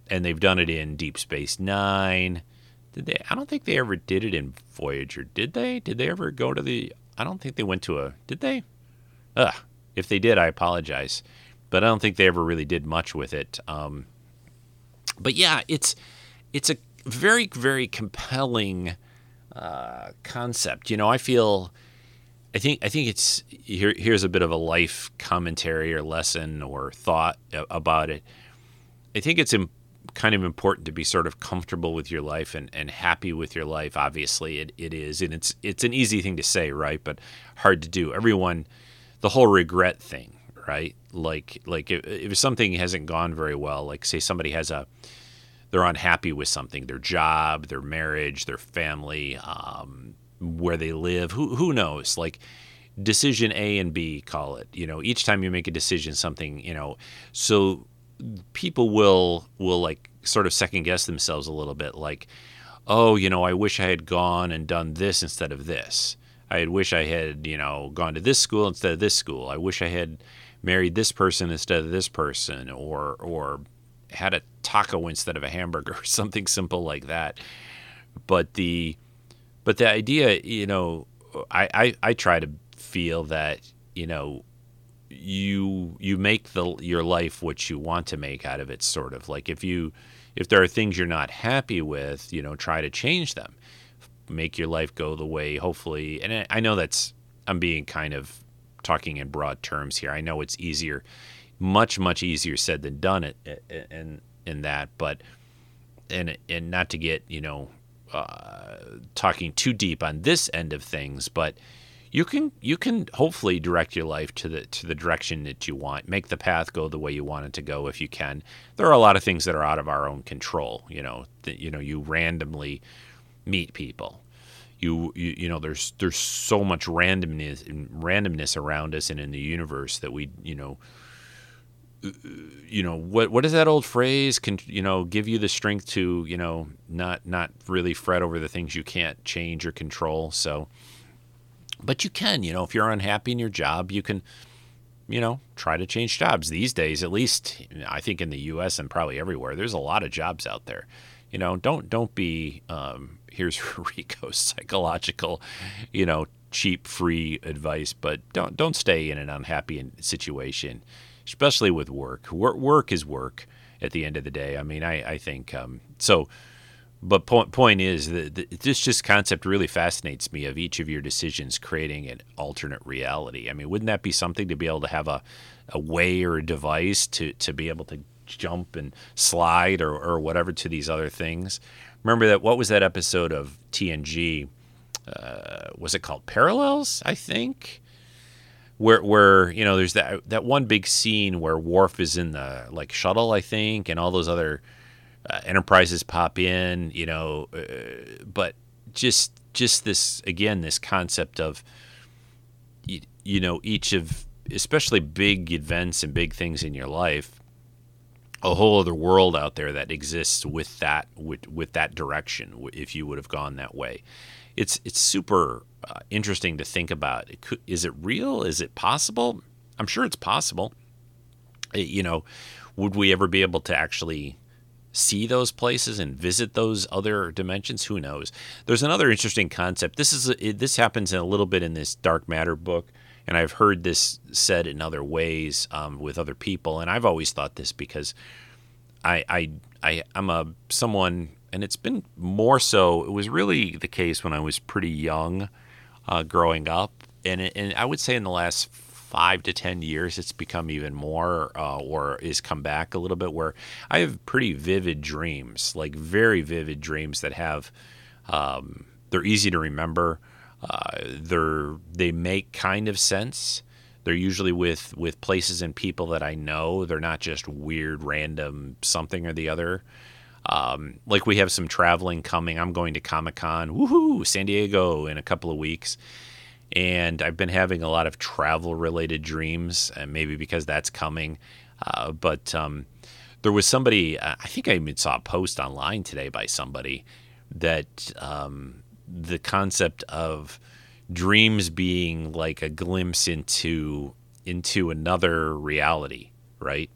and they've done it in Deep Space Nine. Did they? I don't think they ever did it in Voyager. Did they? Did they ever go to the? I don't think they went to a. Did they? Ugh. If they did, I apologize, but I don't think they ever really did much with it. Um, but yeah, it's it's a very very compelling uh, concept. You know, I feel I think I think it's here. Here's a bit of a life commentary or lesson or thought about it. I think it's Im- kind of important to be sort of comfortable with your life and, and happy with your life. Obviously, it, it is, and it's it's an easy thing to say, right? But hard to do. Everyone, the whole regret thing, right? Like like if, if something hasn't gone very well, like say somebody has a they're unhappy with something, their job, their marriage, their family, um, where they live. Who who knows? Like decision A and B, call it. You know, each time you make a decision, something you know. So people will will like sort of second guess themselves a little bit, like, oh, you know, I wish I had gone and done this instead of this. I wish I had, you know, gone to this school instead of this school. I wish I had married this person instead of this person, or or had a taco instead of a hamburger, or something simple like that. But the but the idea, you know, I, I, I try to feel that, you know, you you make the your life what you want to make out of it sort of. Like if you if there are things you're not happy with you know try to change them. Make your life go the way hopefully and i know that's i'm being kind of talking in broad terms here. I know it's easier much much easier said than done it in in that but and and not to get you know uh, talking too deep on this end of things, but you can you can hopefully direct your life to the to the direction that you want. Make the path go the way you want it to go if you can. There are a lot of things that are out of our own control. You know, that you know you randomly meet people. You, you you know there's there's so much randomness randomness around us and in the universe that we you know you know what what is that old phrase can you know give you the strength to you know not not really fret over the things you can't change or control? So but you can you know if you're unhappy in your job you can you know try to change jobs. These days at least i think in the us and probably everywhere there's a lot of jobs out there. You know don't don't be um, here's rico's psychological you know cheap free advice but don't don't stay in an unhappy situation especially with work. Work, work is work at the end of the day. I mean, I, I think um, so. But point point is that this just concept really fascinates me of each of your decisions creating an alternate reality. I mean, wouldn't that be something to be able to have a, a way or a device to, to be able to jump and slide or, or whatever to these other things? Remember that what was that episode of TNG? Uh, was it called Parallels? I think where where you know there's that that one big scene where Worf is in the like shuttle, I think, and all those other uh, enterprises pop in, you know, uh, but just just this again this concept of you, you know each of especially big events and big things in your life a whole other world out there that exists with that with, with that direction if you would have gone that way it's it's super uh, interesting to think about. It could, is it real? Is it possible? I'm sure it's possible. It, uh, you know, would we ever be able to actually see those places and visit those other dimensions? Who knows? There's another interesting concept. This is it, this happens in a little bit in this dark matter book, and I've heard this said in other ways um, with other people, and I've always thought this because I I, I I'm a someone and it's been more so. It was really the case when I was pretty young, uh, growing up, and it, and I would say in the last five to ten years, it's become even more, uh, or is come back a little bit. Where I have pretty vivid dreams, like very vivid dreams that have, um, they're easy to remember. Uh, they're they make kind of sense. They're usually with with places and people that I know. They're not just weird, random something or the other. Um, like we have some traveling coming. I'm going to Comic Con, woohoo, San Diego in a couple of weeks. And I've been having a lot of travel related dreams, and maybe because that's coming. Uh, but um, there was somebody, uh, I think I even saw a post online today by somebody that um, the concept of dreams being like a glimpse into into another reality, right?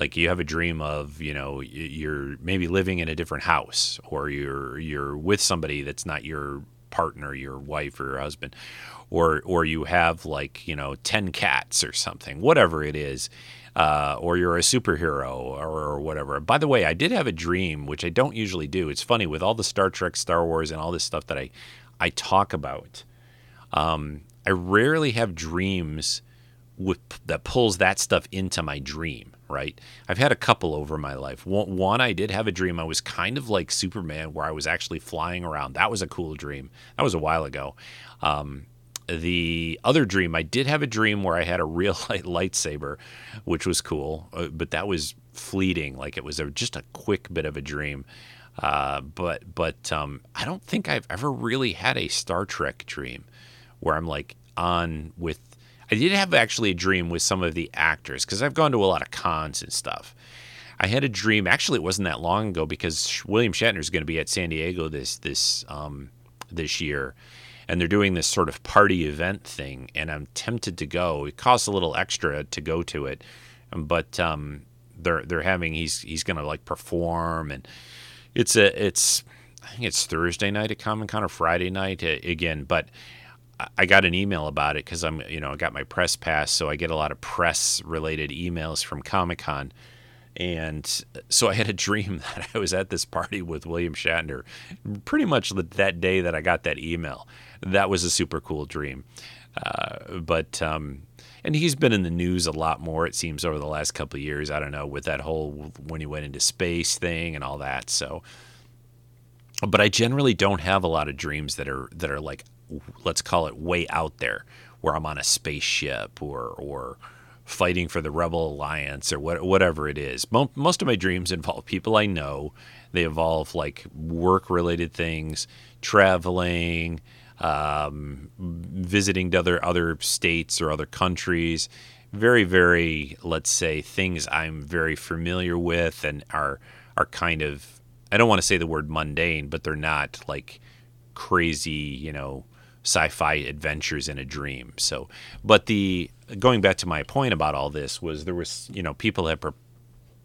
Like you have a dream of you know you're maybe living in a different house or you're you're with somebody that's not your partner your wife or your husband or or you have like you know 10 cats or something whatever it is uh, or you're a superhero or, or, whatever. By the way i did have a dream which i don't usually do. It's funny with all the star trek star wars and all this stuff that i i talk about um, i rarely have dreams with that pulls that stuff into my dream right? I've had a couple over my life. One, I did have a dream. I was kind of like Superman, where I was actually flying around. That was a cool dream. That was a while ago. Um, the other dream, I did have a dream where I had a real light lightsaber, which was cool, uh, but that was fleeting. Like it was a, just a quick bit of a dream. Uh, but but um, I don't think I've ever really had a Star Trek dream where I'm like on with I did have actually a dream with some of the actors because I've gone to a lot of cons and stuff. I had a dream. Actually, it wasn't that long ago because William Shatner is going to be at San Diego this this um, this year, and they're doing this sort of party event thing. And I'm tempted to go. It costs a little extra to go to it, but um, they're they're having he's he's going to like perform, and it's a it's I think it's Thursday night at Comic Con or Friday night again, but I got an email about it because I'm, you know, I got my press pass, so I get a lot of press related emails from Comic Con. And so I had a dream that I was at this party with William Shatner pretty much that day that I got that email. That was a super cool dream. Uh, but, um, and he's been in the news a lot more, it seems, over the last couple of years. I don't know, with that whole when he went into space thing and all that. So, but I generally don't have a lot of dreams that are that are like let's call it way out there, where I'm on a spaceship or or fighting for the Rebel Alliance or what, whatever it is. Most of my dreams involve people I know. They involve like work related things, traveling, um, visiting other other states or other countries, very, very, let's say, things I'm very familiar with and are are kind of I don't want to say the word mundane, but they're not like crazy, you know, sci-fi adventures in a dream. So, but the going back to my point about all this was there was, you know, people have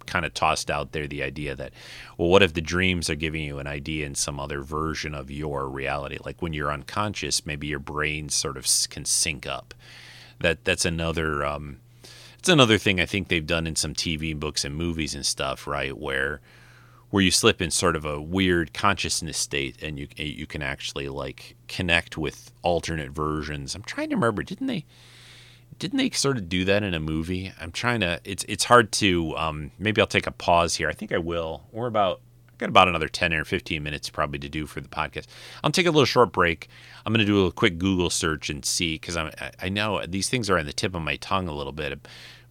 kind of tossed out there the idea that, well, what if the dreams are giving you an idea in some other version of your reality? Like when you're unconscious, maybe your brain sort of can sync up. That that's another um, it's another thing I think they've done in some TV books and movies and stuff, right? Where where you slip in sort of a weird consciousness state and you you can actually like connect with alternate versions. I'm trying to remember, didn't they didn't they sort of do that in a movie? I'm trying to it's it's hard to um, maybe I'll take a pause here. I think I will. We're about I've got about another 10 or 15 minutes probably to do for the podcast. I'll take a little short break. I'm going to do a quick Google search and see because I I know these things are on the tip of my tongue a little bit,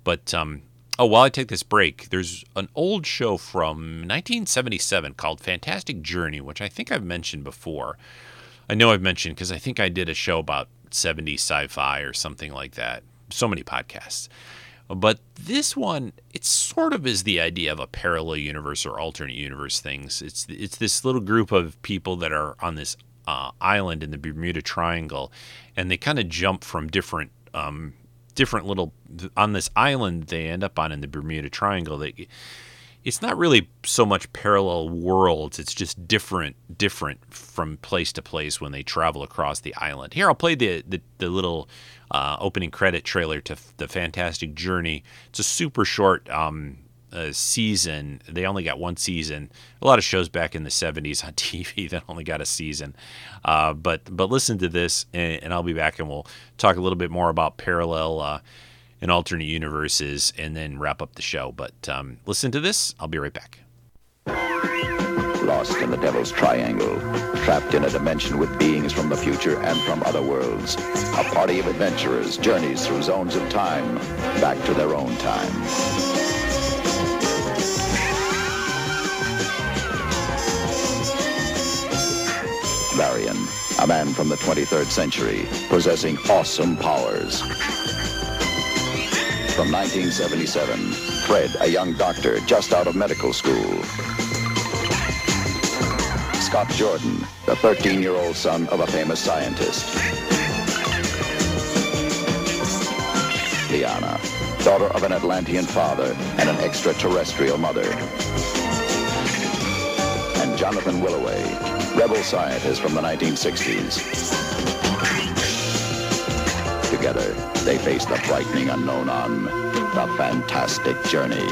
but um, Oh, while I take this break, there's an old show from 1977 called Fantastic Journey, which I think I've mentioned before. I know I've mentioned because I think I did a show about 70s sci fi or something like that. So many podcasts. But this one, it sort of is the idea of a parallel universe or alternate universe things. It's it's this little group of people that are on this uh, island in the Bermuda Triangle, and they kind of jump from different um, different little on this island they end up on in the Bermuda Triangle. That it's not really so much parallel worlds; it's just different, different from place to place when they travel across the island. Here, I'll play the the, the little uh, opening credit trailer to the Fantastic Journey. It's a super short um, a season. They only got one season. A lot of shows back in the 70s on TV that only got a season. Uh, but but listen to this, and, and, I'll be back, and we'll talk a little bit more about parallel uh, and alternate universes, and then wrap up the show. But um, listen to this. I'll be right back. Lost in the Devil's Triangle, trapped in a dimension with beings from the future and from other worlds. A party of adventurers journeys through zones of time, back to their own time. Varian, a man from the 23rd century, possessing awesome powers. From 1977, Fred, a young doctor just out of medical school. Scott Jordan, the 13-year-old son of a famous scientist. Liana, daughter of an Atlantean father and an extraterrestrial mother. And Jonathan Willaway, rebel scientists from the 1960s. Together, they face the frightening unknown on The Fantastic Journey.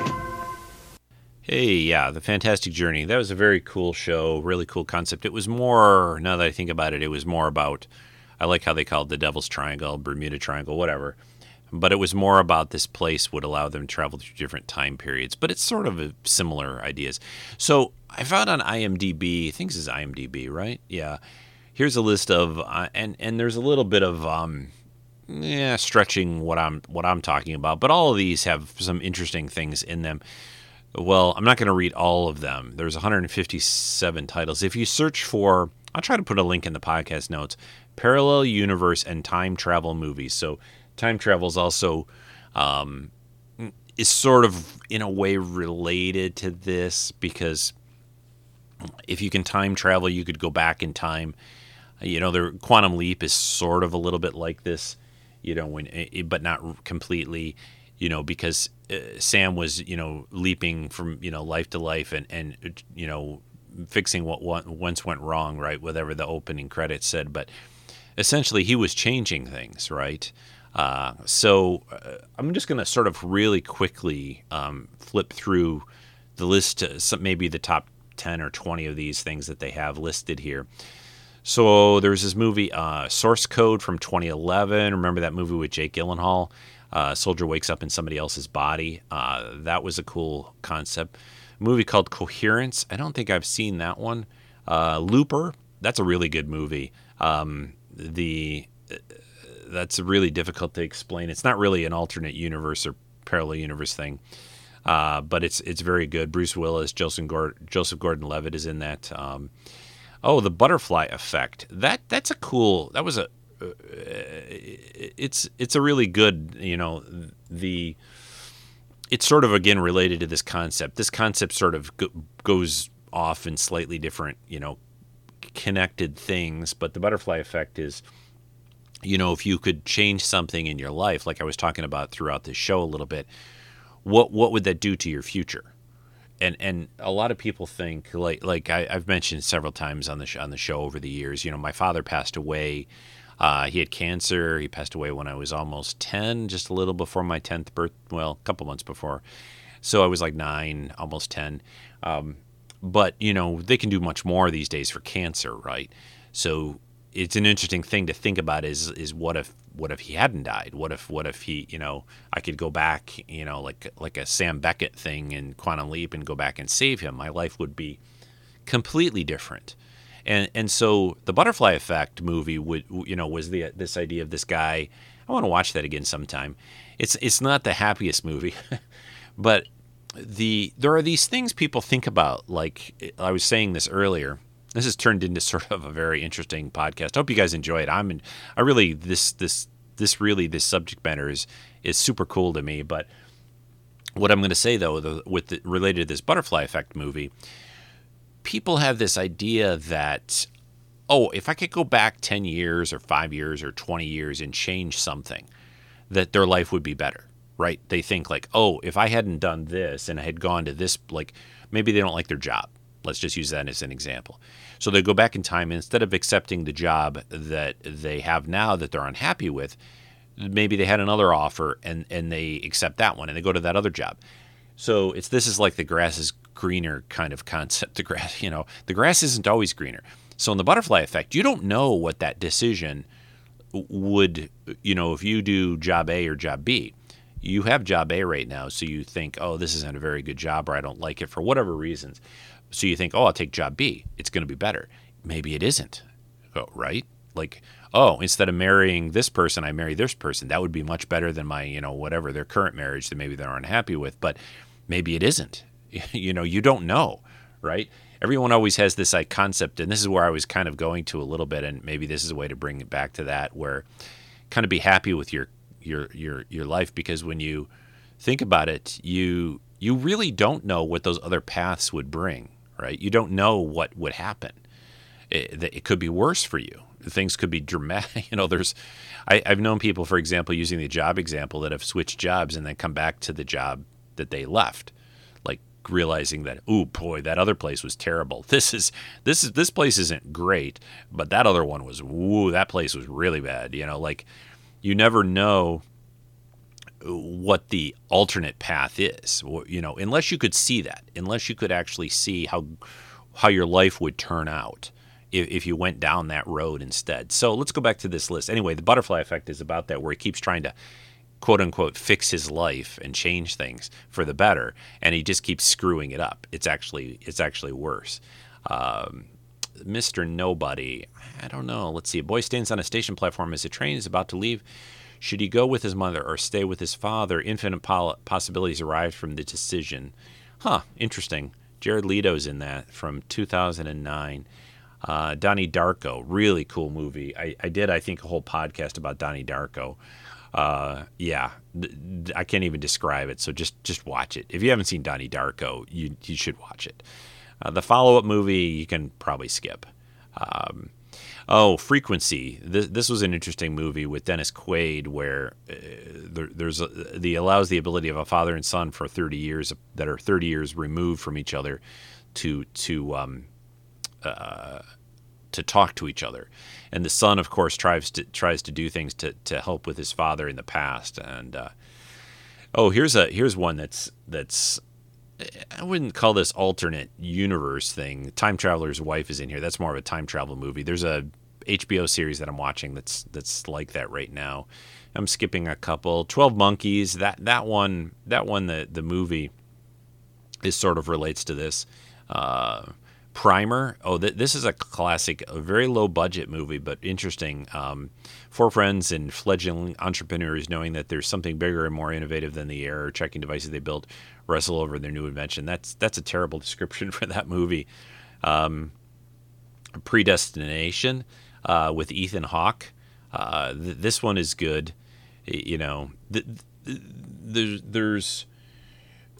Hey, yeah, The Fantastic Journey. That was a very cool show, really cool concept. It was more, now that I think about it, it was more about, I like how they called the Devil's Triangle, Bermuda Triangle, whatever but it was more about this place would allow them to travel through different time periods. But it's sort of similar ideas. So I found on IMDb, I think this is IMDb, right? Yeah. Here's a list of, uh, and and there's a little bit of, um, yeah, stretching what I'm what I'm talking about. But all of these have some interesting things in them. Well, I'm not going to read all of them. There's 157 titles. If you search for, I'll try to put a link in the podcast notes. Parallel universe and time travel movies. So time travel is also um, is sort of in a way related to this because if you can time travel, you could go back in time. You know, the quantum leap is sort of a little bit like this. You know, when it, but not completely. You know, because uh, Sam was you know leaping from you know life to life and and you know fixing what once went wrong, right? Whatever the opening credits said, but essentially he was changing things, right? Uh, so uh, I'm just going to sort of really quickly um, flip through the list to some, maybe the top 10 or 20 of these things that they have listed here. So there's this movie, uh, Source Code from 2011. Remember that movie with Jake Gyllenhaal? Uh, soldier wakes up in somebody else's body. Uh, that was a cool concept. A movie called Coherence. I don't think I've seen that one. Uh, Looper. That's a really good movie. Um, the that's really difficult to explain. It's not really an alternate universe or parallel universe thing, uh, but it's it's very good. Bruce Willis, Joseph Gordon, Joseph Gordon-Levitt is in that. Um, oh, the butterfly effect. That that's a cool. That was a. Uh, it's it's a really good you know the it's sort of again related to this concept. This concept sort of go, goes off in slightly different, you know, connected things, but the butterfly effect is you know, if you could change something in your life, like I was talking about throughout this show a little bit, what what would that do to your future? And and a lot of people think like like I, have mentioned several times on the sh- on the show over the years. You know, my father passed away. Uh, he had cancer. He passed away when I was almost ten, just a little before my tenth birth. Well, a couple months before. So I was like nine, almost ten. Um, but you know, they can do much more these days for cancer, right? So it's an interesting thing to think about is is what if what if he hadn't died? What if what if he you know I could go back you know like like a Sam Beckett thing in Quantum Leap and go back and save him? My life would be completely different. And and so the Butterfly Effect movie would you know was the this idea of this guy. I want to watch that again sometime. It's it's not the happiest movie, but the there are these things people think about. Like I was saying this earlier this has turned into sort of a very interesting podcast. I hope you guys enjoy it. I'm in, I really this this this really this subject matter is is super cool to me. But what I'm going to say though, the, with the, related to this butterfly effect movie, people have this idea that oh, if I could go back ten years or five years or twenty years and change something, that their life would be better. Right? They think like, oh, if I hadn't done this and I had gone to this, like maybe they don't like their job Let's just use that as an example. So they go back in time instead of accepting the job that they have now that they're unhappy with, maybe they had another offer and and they accept that one and they go to that other job. So it's this is like the grass is greener kind of concept. The grass, you know, the grass isn't always greener. So in the butterfly effect, you don't know what that decision would, you know, if you do job A or job B. You have job A right now, so you think, oh, this isn't a very good job, or I don't like it for whatever reasons. So you think, oh, I'll take job B. It's going to be better. Maybe it isn't. Oh, right? Like, oh, instead of marrying this person, I marry this person. That would be much better than my, you know, whatever their current marriage that maybe they're unhappy with. But maybe it isn't. you know, you don't know, right? Everyone always has this like concept, and this is where I was kind of going to a little bit, and maybe this is a way to bring it back to that, where kind of be happy with your your your your life because when you think about it, you you really don't know what those other paths would bring right? You don't know what would happen. It, it could be worse for you. Things could be dramatic. You know, there's, I, I've known people, for example, using the job example, that have switched jobs and then come back to the job that they left, like realizing that, oh boy, that other place was terrible. This is this is this place isn't great, but that other one was, woo, that place was really bad. You know, like you never know what the alternate path is you know unless you could see that unless you could actually see how how your life would turn out if, if you went down that road instead so let's go back to this list anyway the butterfly effect is about that where he keeps trying to quote unquote fix his life and change things for the better and he just keeps screwing it up it's actually it's actually worse um, Mr. Nobody, I don't know. Let's see. A boy stands on a station platform as a train is about to leave. Should he go with his mother or stay with his father? Infinite possibilities arise from the decision. Huh, interesting. Jared Leto's in that from 2009. Uh, Donnie Darko, really cool movie. I, I, did, I think, a whole podcast about Donnie Darko. Uh, yeah, I can't even describe it. So just just watch it. If you haven't seen Donnie Darko, you you should watch it. Uh, the follow up movie you can probably skip. Um, Oh, Frequency. This, this was an interesting movie with Dennis Quaid, where uh, there, there's a, the allows the ability of a father and son for 30 years that are 30 years removed from each other to to um, uh, to talk to each other. And the son, of course, tries to tries to do things to, to help with his father in the past. And uh, oh, here's a here's one that's that's I wouldn't call this alternate universe thing. Time Traveler's Wife is in here. That's more of a time travel movie. There's a HBO series that I'm watching that's that's like that right now. I'm skipping a couple. Twelve Monkeys. That that one that one the the movie is sort of relates to this. Uh, Primer. Oh, th- this is a classic, a very low budget movie, but interesting. Um, four friends and fledgling entrepreneurs, knowing that there's something bigger and more innovative than the error checking devices they built, wrestle over their new invention. That's that's a terrible description for that movie. Um, Predestination uh, with Ethan Hawke. Uh, th- this one is good. you know, the, the, there's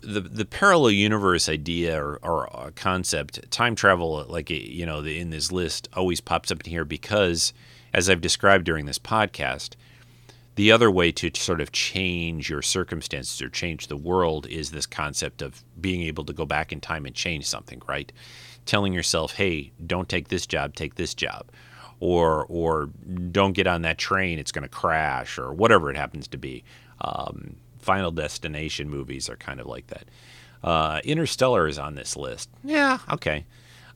the the parallel universe idea or, or concept, time travel, like you know, the, in this list always pops up in here because, as I've described during this podcast, the other way to sort of change your circumstances or change the world is this concept of being able to go back in time and change something, right? Telling yourself, "Hey, don't take this job, take this job." Or, or don't get on that train; it's going to crash, or whatever it happens to be. Um, Final Destination movies are kind of like that. Uh, Interstellar is on this list. Yeah, okay.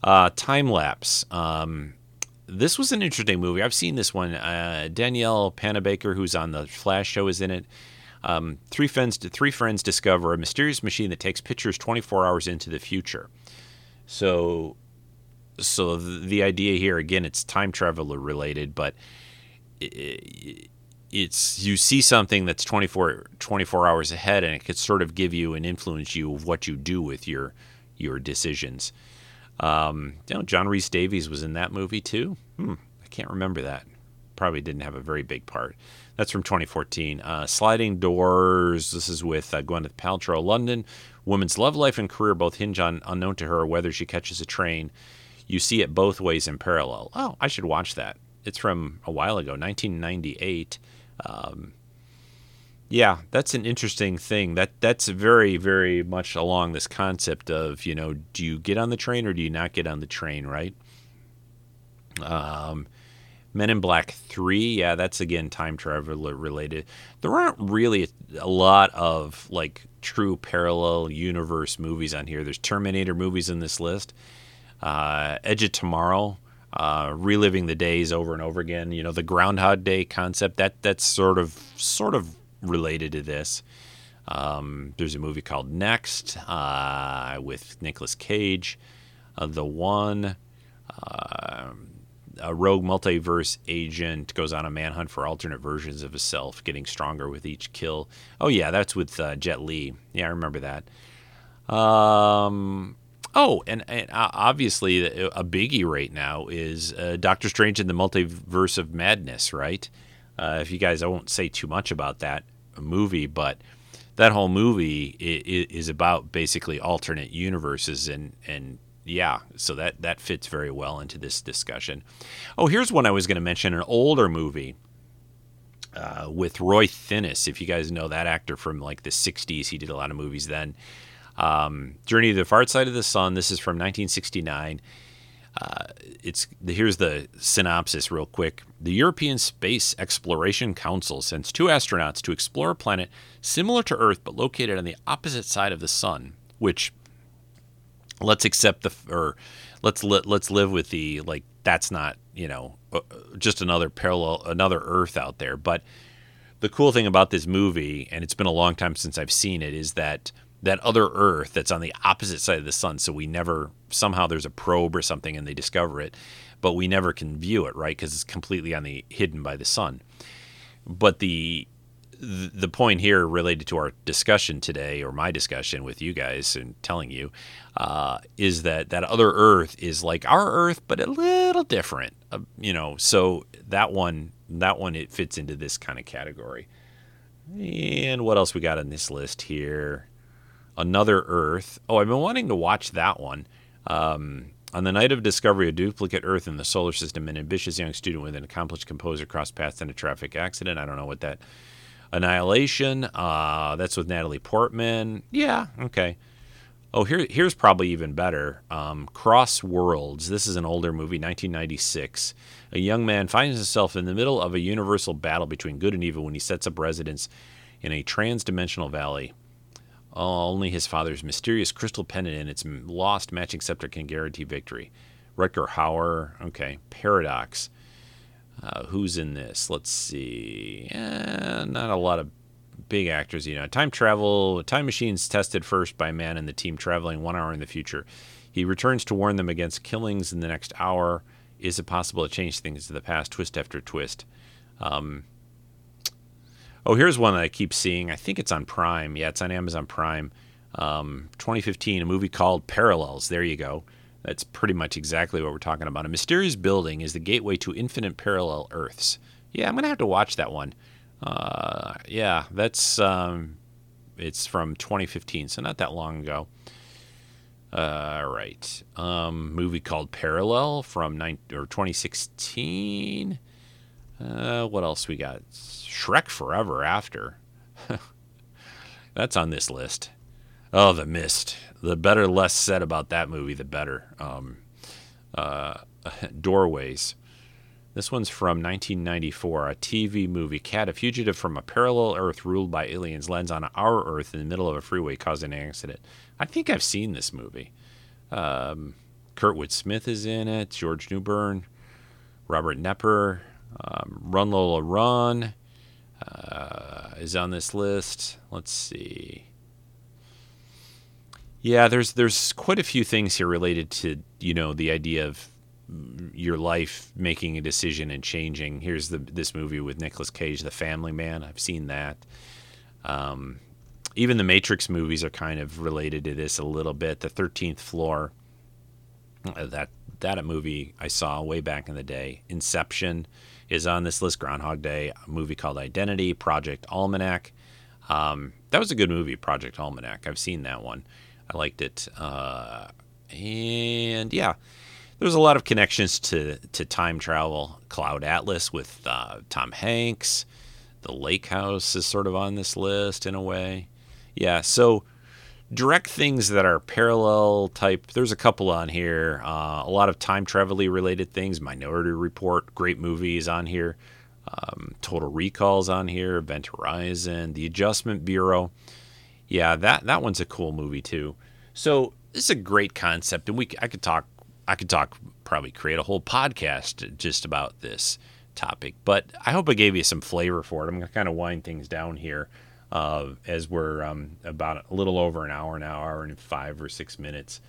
Uh, Time Lapse. Um, this was an interesting movie. I've seen this one. Uh, Danielle Panabaker, who's on the Flash show, is in it. Um, three friends, three friends discover a mysterious machine that takes pictures 24 hours into the future. So, so the idea here again, it's time traveler related, but it, it's you see something that's 24, 24 hours ahead and it could sort of give you and influence you of what you do with your your decisions. Um, you know, John Rhys-Davies was in that movie too. Hmm, I can't remember that. Probably didn't have a very big part. That's from 2014. Uh, Sliding Doors. This is with uh, Gwyneth Paltrow. London. Woman's love life and career both hinge on unknown to her whether she catches a train. You see it both ways in parallel. Oh, I should watch that. It's from a while ago, 1998. Um, yeah, that's an interesting thing. That that's very very much along this concept of you know, do you get on the train or do you not get on the train, right? Um, Men in Black Three, yeah, that's again time travel related. There aren't really a lot of like true parallel universe movies on here. There's Terminator movies in this list. Uh, Edge of Tomorrow, uh, reliving the days over and over again. You know, the Groundhog Day concept that that's sort of sort of related to this. Um, there's a movie called Next uh, with Nicolas Cage. Uh, the one, uh, a rogue multiverse agent goes on a manhunt for alternate versions of himself, getting stronger with each kill. Oh yeah, that's with uh, Jet Li. Yeah, I remember that. Um, Oh, and, and uh, obviously a biggie right now is uh, Doctor Strange in the Multiverse of Madness, right? Uh, if you guys, I won't say too much about that movie, but that whole movie is about basically alternate universes, and and yeah, so that that fits very well into this discussion. Oh, here's one I was going to mention: an older movie. Uh, with Roy Thinnes, if you guys know that actor from like the '60s, he did a lot of movies then. Um, Journey to the Far Side of the Sun. This is from 1969. Uh, it's here's the synopsis real quick. The European Space Exploration Council sends two astronauts to explore a planet similar to Earth but located on the opposite side of the sun. Which let's accept the or let's let, let's live with the like that's not you know uh, just another parallel another Earth out there. But the cool thing about this movie, and it's been a long time since I've seen it, is that that other Earth that's on the opposite side of the sun. So we never somehow there's a probe or something and they discover it, but we never can view it, right? Because it's completely on the hidden by the sun. But the the point here related to our discussion today, or my discussion with you guys and telling you, uh, is that that other Earth is like our Earth, but a little different. Uh, you know, so that one, that one, it fits into this kind of category. And what else we got on this list here? Another Earth. Oh, I've been wanting to watch that one. Um, on the night of discovery, a duplicate Earth in the solar system, an ambitious young student with an accomplished composer crossed paths in a traffic accident. I don't know what that. Annihilation. Uh, that's with Natalie Portman. Yeah, okay. Oh, here, here's probably even better. Um, Cross Worlds. This is an older movie, 1996. A young man finds himself in the middle of a universal battle between good and evil when he sets up residence in a trans-dimensional valley. Only his father's mysterious crystal pendant and its lost matching scepter can guarantee victory. Rutger Hauer. Okay. Paradox. Uh, who's in this? Let's see. Eh, not a lot of big actors, you know. Time travel. Time machines tested first by man and the team traveling one hour in the future. He returns to warn them against killings in the next hour. Is it possible to change things to the past, twist after twist? Um, Oh, here's one that I keep seeing. I think it's on Prime. Yeah, it's on Amazon Prime. Um, 2015, a movie called Parallels. There you go. That's pretty much exactly what we're talking about. A mysterious building is the gateway to infinite parallel Earths. Yeah, I'm gonna have to watch that one. Uh, yeah, that's um, it's from 2015, so not that long ago. Uh, right. Um, movie called Parallel from or 2016. Uh, what else we got? Shrek Forever After. That's on this list. Oh, The Mist. The better less said about that movie, the better. Um, uh, Doorways. This one's from 1994, a TV movie. Cat, a fugitive from a parallel Earth ruled by aliens, lands on our Earth in the middle of a freeway, causing an accident. I think I've seen this movie. Um, Kurtwood Smith is in it. George Newbern, Robert Knepper, um, Run Lola Run uh, is on this list. Let's see. Yeah, there's there's quite a few things here related to you know the idea of your life making a decision and changing. Here's the this movie with Nicolas Cage, The Family Man. I've seen that. Um, even the Matrix movies are kind of related to this a little bit. The Thirteenth Floor, uh, that that a movie I saw way back in the day. Inception is on this list. Groundhog Day, a movie called Identity, Project Almanac. Um, that was a good movie, Project Almanac. I've seen that one. I liked it. Uh, and yeah, there's a lot of connections to to time travel. Cloud Atlas with uh, Tom Hanks. The Lake House is sort of on this list in a way. Yeah, so direct things that are parallel type. There's a couple on here. Uh, a lot of time travel related things. Minority Report, great movies on here. Um, Total Recalls on here. Event Horizon, The Adjustment Bureau. Yeah, that that one's a cool movie too. So this is a great concept, and we I could talk I could talk probably create a whole podcast just about this topic. But I hope I gave you some flavor for it. I'm to kind of wind things down here uh, as we're um, about a little over an hour, now, hour and five or six minutes.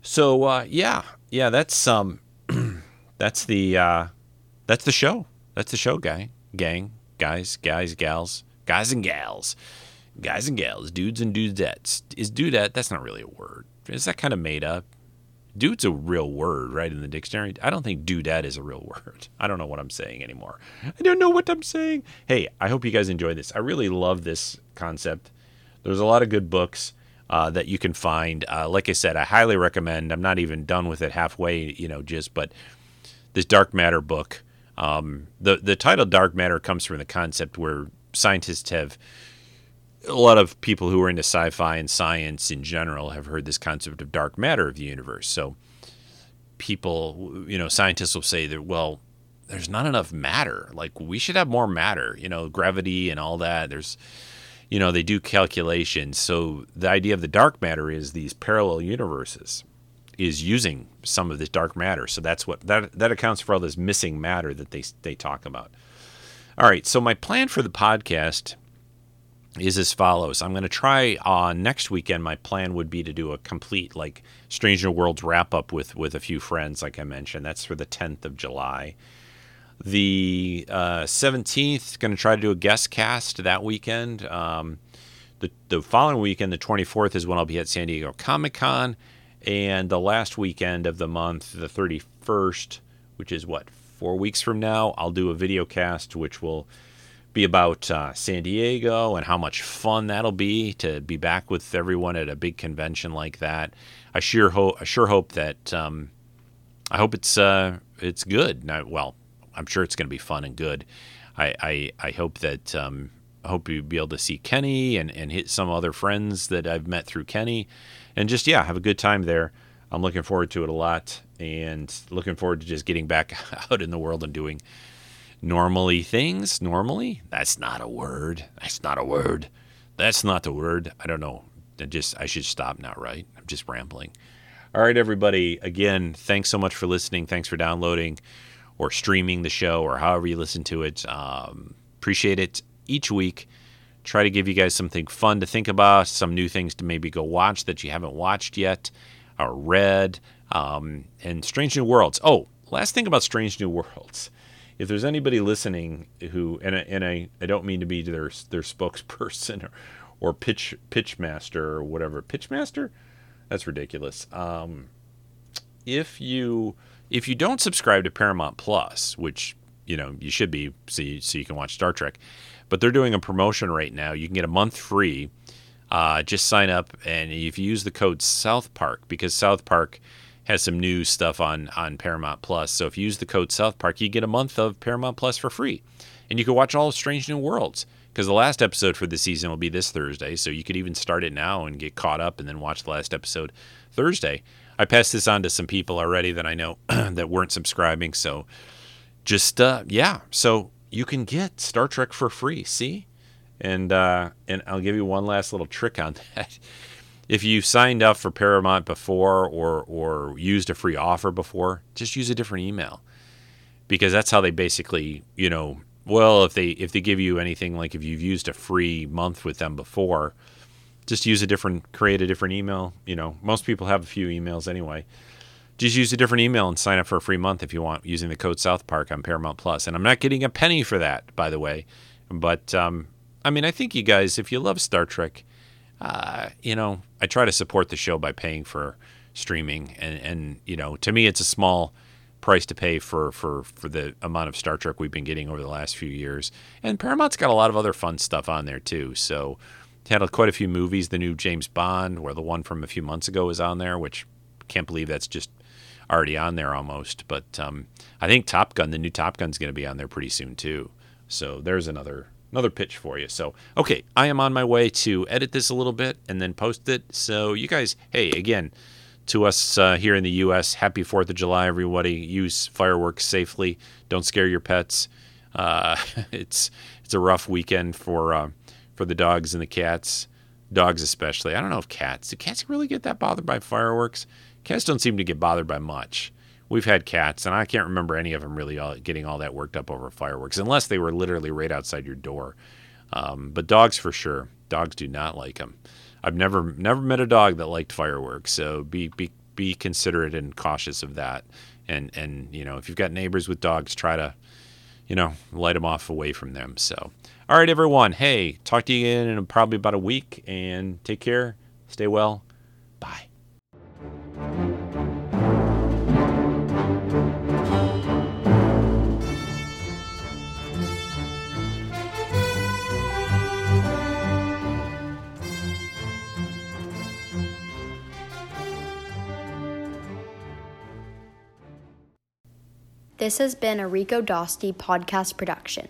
So uh, yeah, yeah, that's um, that's the uh, that's the show. That's the show, guy, gang, guys, guys, gals, guys and gals, guys and gals, dudes and dudettes. Is dudette? That's not really a word. Is that kind of made up? Dude's a real word, right, in the dictionary. I don't think dudette is a real word. I don't know what I'm saying anymore. I don't know what I'm saying. Hey, I hope you guys enjoy this. I really love this concept. There's a lot of good books uh, that you can find. Uh, like I said, I highly recommend. I'm not even done with it halfway, you know, just but this dark matter book. Um, the the title dark matter comes from the concept where scientists have a lot of people who are into sci-fi and science in general have heard this concept of dark matter of the universe. So people, you know, scientists will say that well, there's not enough matter. Like we should have more matter, you know, gravity and all that. There's you know, they do calculations. So the idea of the dark matter is these parallel universes is using some of this dark matter. So that's what that that accounts for all this missing matter that they they talk about. All right, so my plan for the podcast is as follows. I'm going to try uh, next weekend. My plan would be to do a complete like Stranger Worlds wrap up with with a few friends, like I mentioned. That's for the 10th of July. The uh, 17th, going to try to do a guest cast that weekend. Um, the the following weekend, the 24th, is when I'll be at San Diego Comic Con, and the last weekend of the month, the 31st, which is what four weeks from now, I'll do a video cast, which will be about uh, San Diego and how much fun that'll be to be back with everyone at a big convention like that. I sure hope I sure hope that um, I hope it's uh, it's good. Now, well, I'm sure it's going to be fun and good. I I, I hope that um, I hope you'll be able to see Kenny and and hit some other friends that I've met through Kenny, and just yeah, have a good time there. I'm looking forward to it a lot, and looking forward to just getting back out in the world and doing normally things. Normally? That's not a word. That's not a word. That's not the word. I don't know. I just I should stop now, right? I'm just rambling. All right, everybody. Again, thanks so much for listening. Thanks for downloading or streaming the show or however you listen to it. Um, appreciate it each week. Try to give you guys something fun to think about, some new things to maybe go watch that you haven't watched yet or read. Um, and Strange New Worlds. Oh, last thing about Strange New Worlds if there's anybody listening who and I, and I, I don't mean to be their their spokesperson or, or pitch pitch master or whatever pitch master that's ridiculous um, if you if you don't subscribe to Paramount Plus which you know you should be so you, so you can watch Star Trek. But they're doing a promotion right now. You can get a month free. Uh, just sign up, and if you use the code South Park, because South Park has some new stuff on on Paramount Plus. So if you use the code South Park, you get a month of Paramount Plus for free, and you can watch all of Strange New Worlds. Because the last episode for the season will be this Thursday, so you could even start it now and get caught up, and then watch the last episode Thursday. I passed this on to some people already that I know that weren't subscribing. So just uh, yeah, so you can get Star Trek for free. See, and uh, and I'll give you one last little trick on that. If you signed up for Paramount before or or used a free offer before, just use a different email. Because that's how they basically you know well if they if they give you anything like if you've used a free month with them before just use a different create a different email you know. Most people have a few emails anyway. Just use a different email and sign up for a free month if you want using the code south park on paramount plus. And i'm not getting a penny for that by the way. But um, i mean i think you guys if you love star trek uh, you know i try to support the show by paying for streaming and and you know to me it's a small price to pay for for for the amount of Star Trek we've been getting over the last few years. And Paramount's got a lot of other fun stuff on there too. So had quite a few movies. The new James Bond, or the one from a few months ago, is on there, which can't believe that's just already on there almost. But um, I think Top Gun, the new Top Gun's going to be on there pretty soon too. So there's another another pitch for you. So okay, I am on my way to edit this a little bit and then post it. So you guys, hey, again, to us uh, here in the U.S., happy Fourth of July, everybody. Use fireworks safely. Don't scare your pets. Uh, it's it's a rough weekend for. Uh, for the dogs and the cats, dogs especially. I don't know if cats do cats really get that bothered by fireworks. Cats don't seem to get bothered by much. We've had cats, and I can't remember any of them really all, getting all that worked up over fireworks, unless they were literally right outside your door. Um, but dogs for sure. Dogs do not like them. I've never never met a dog that liked fireworks, so be be be considerate and cautious of that. And and you know if you've got neighbors with dogs, try to you know light them off away from them. So all right, everyone. Hey, talk to you again in probably about a week and take care. Stay well. This has been a Rico Dosti podcast production.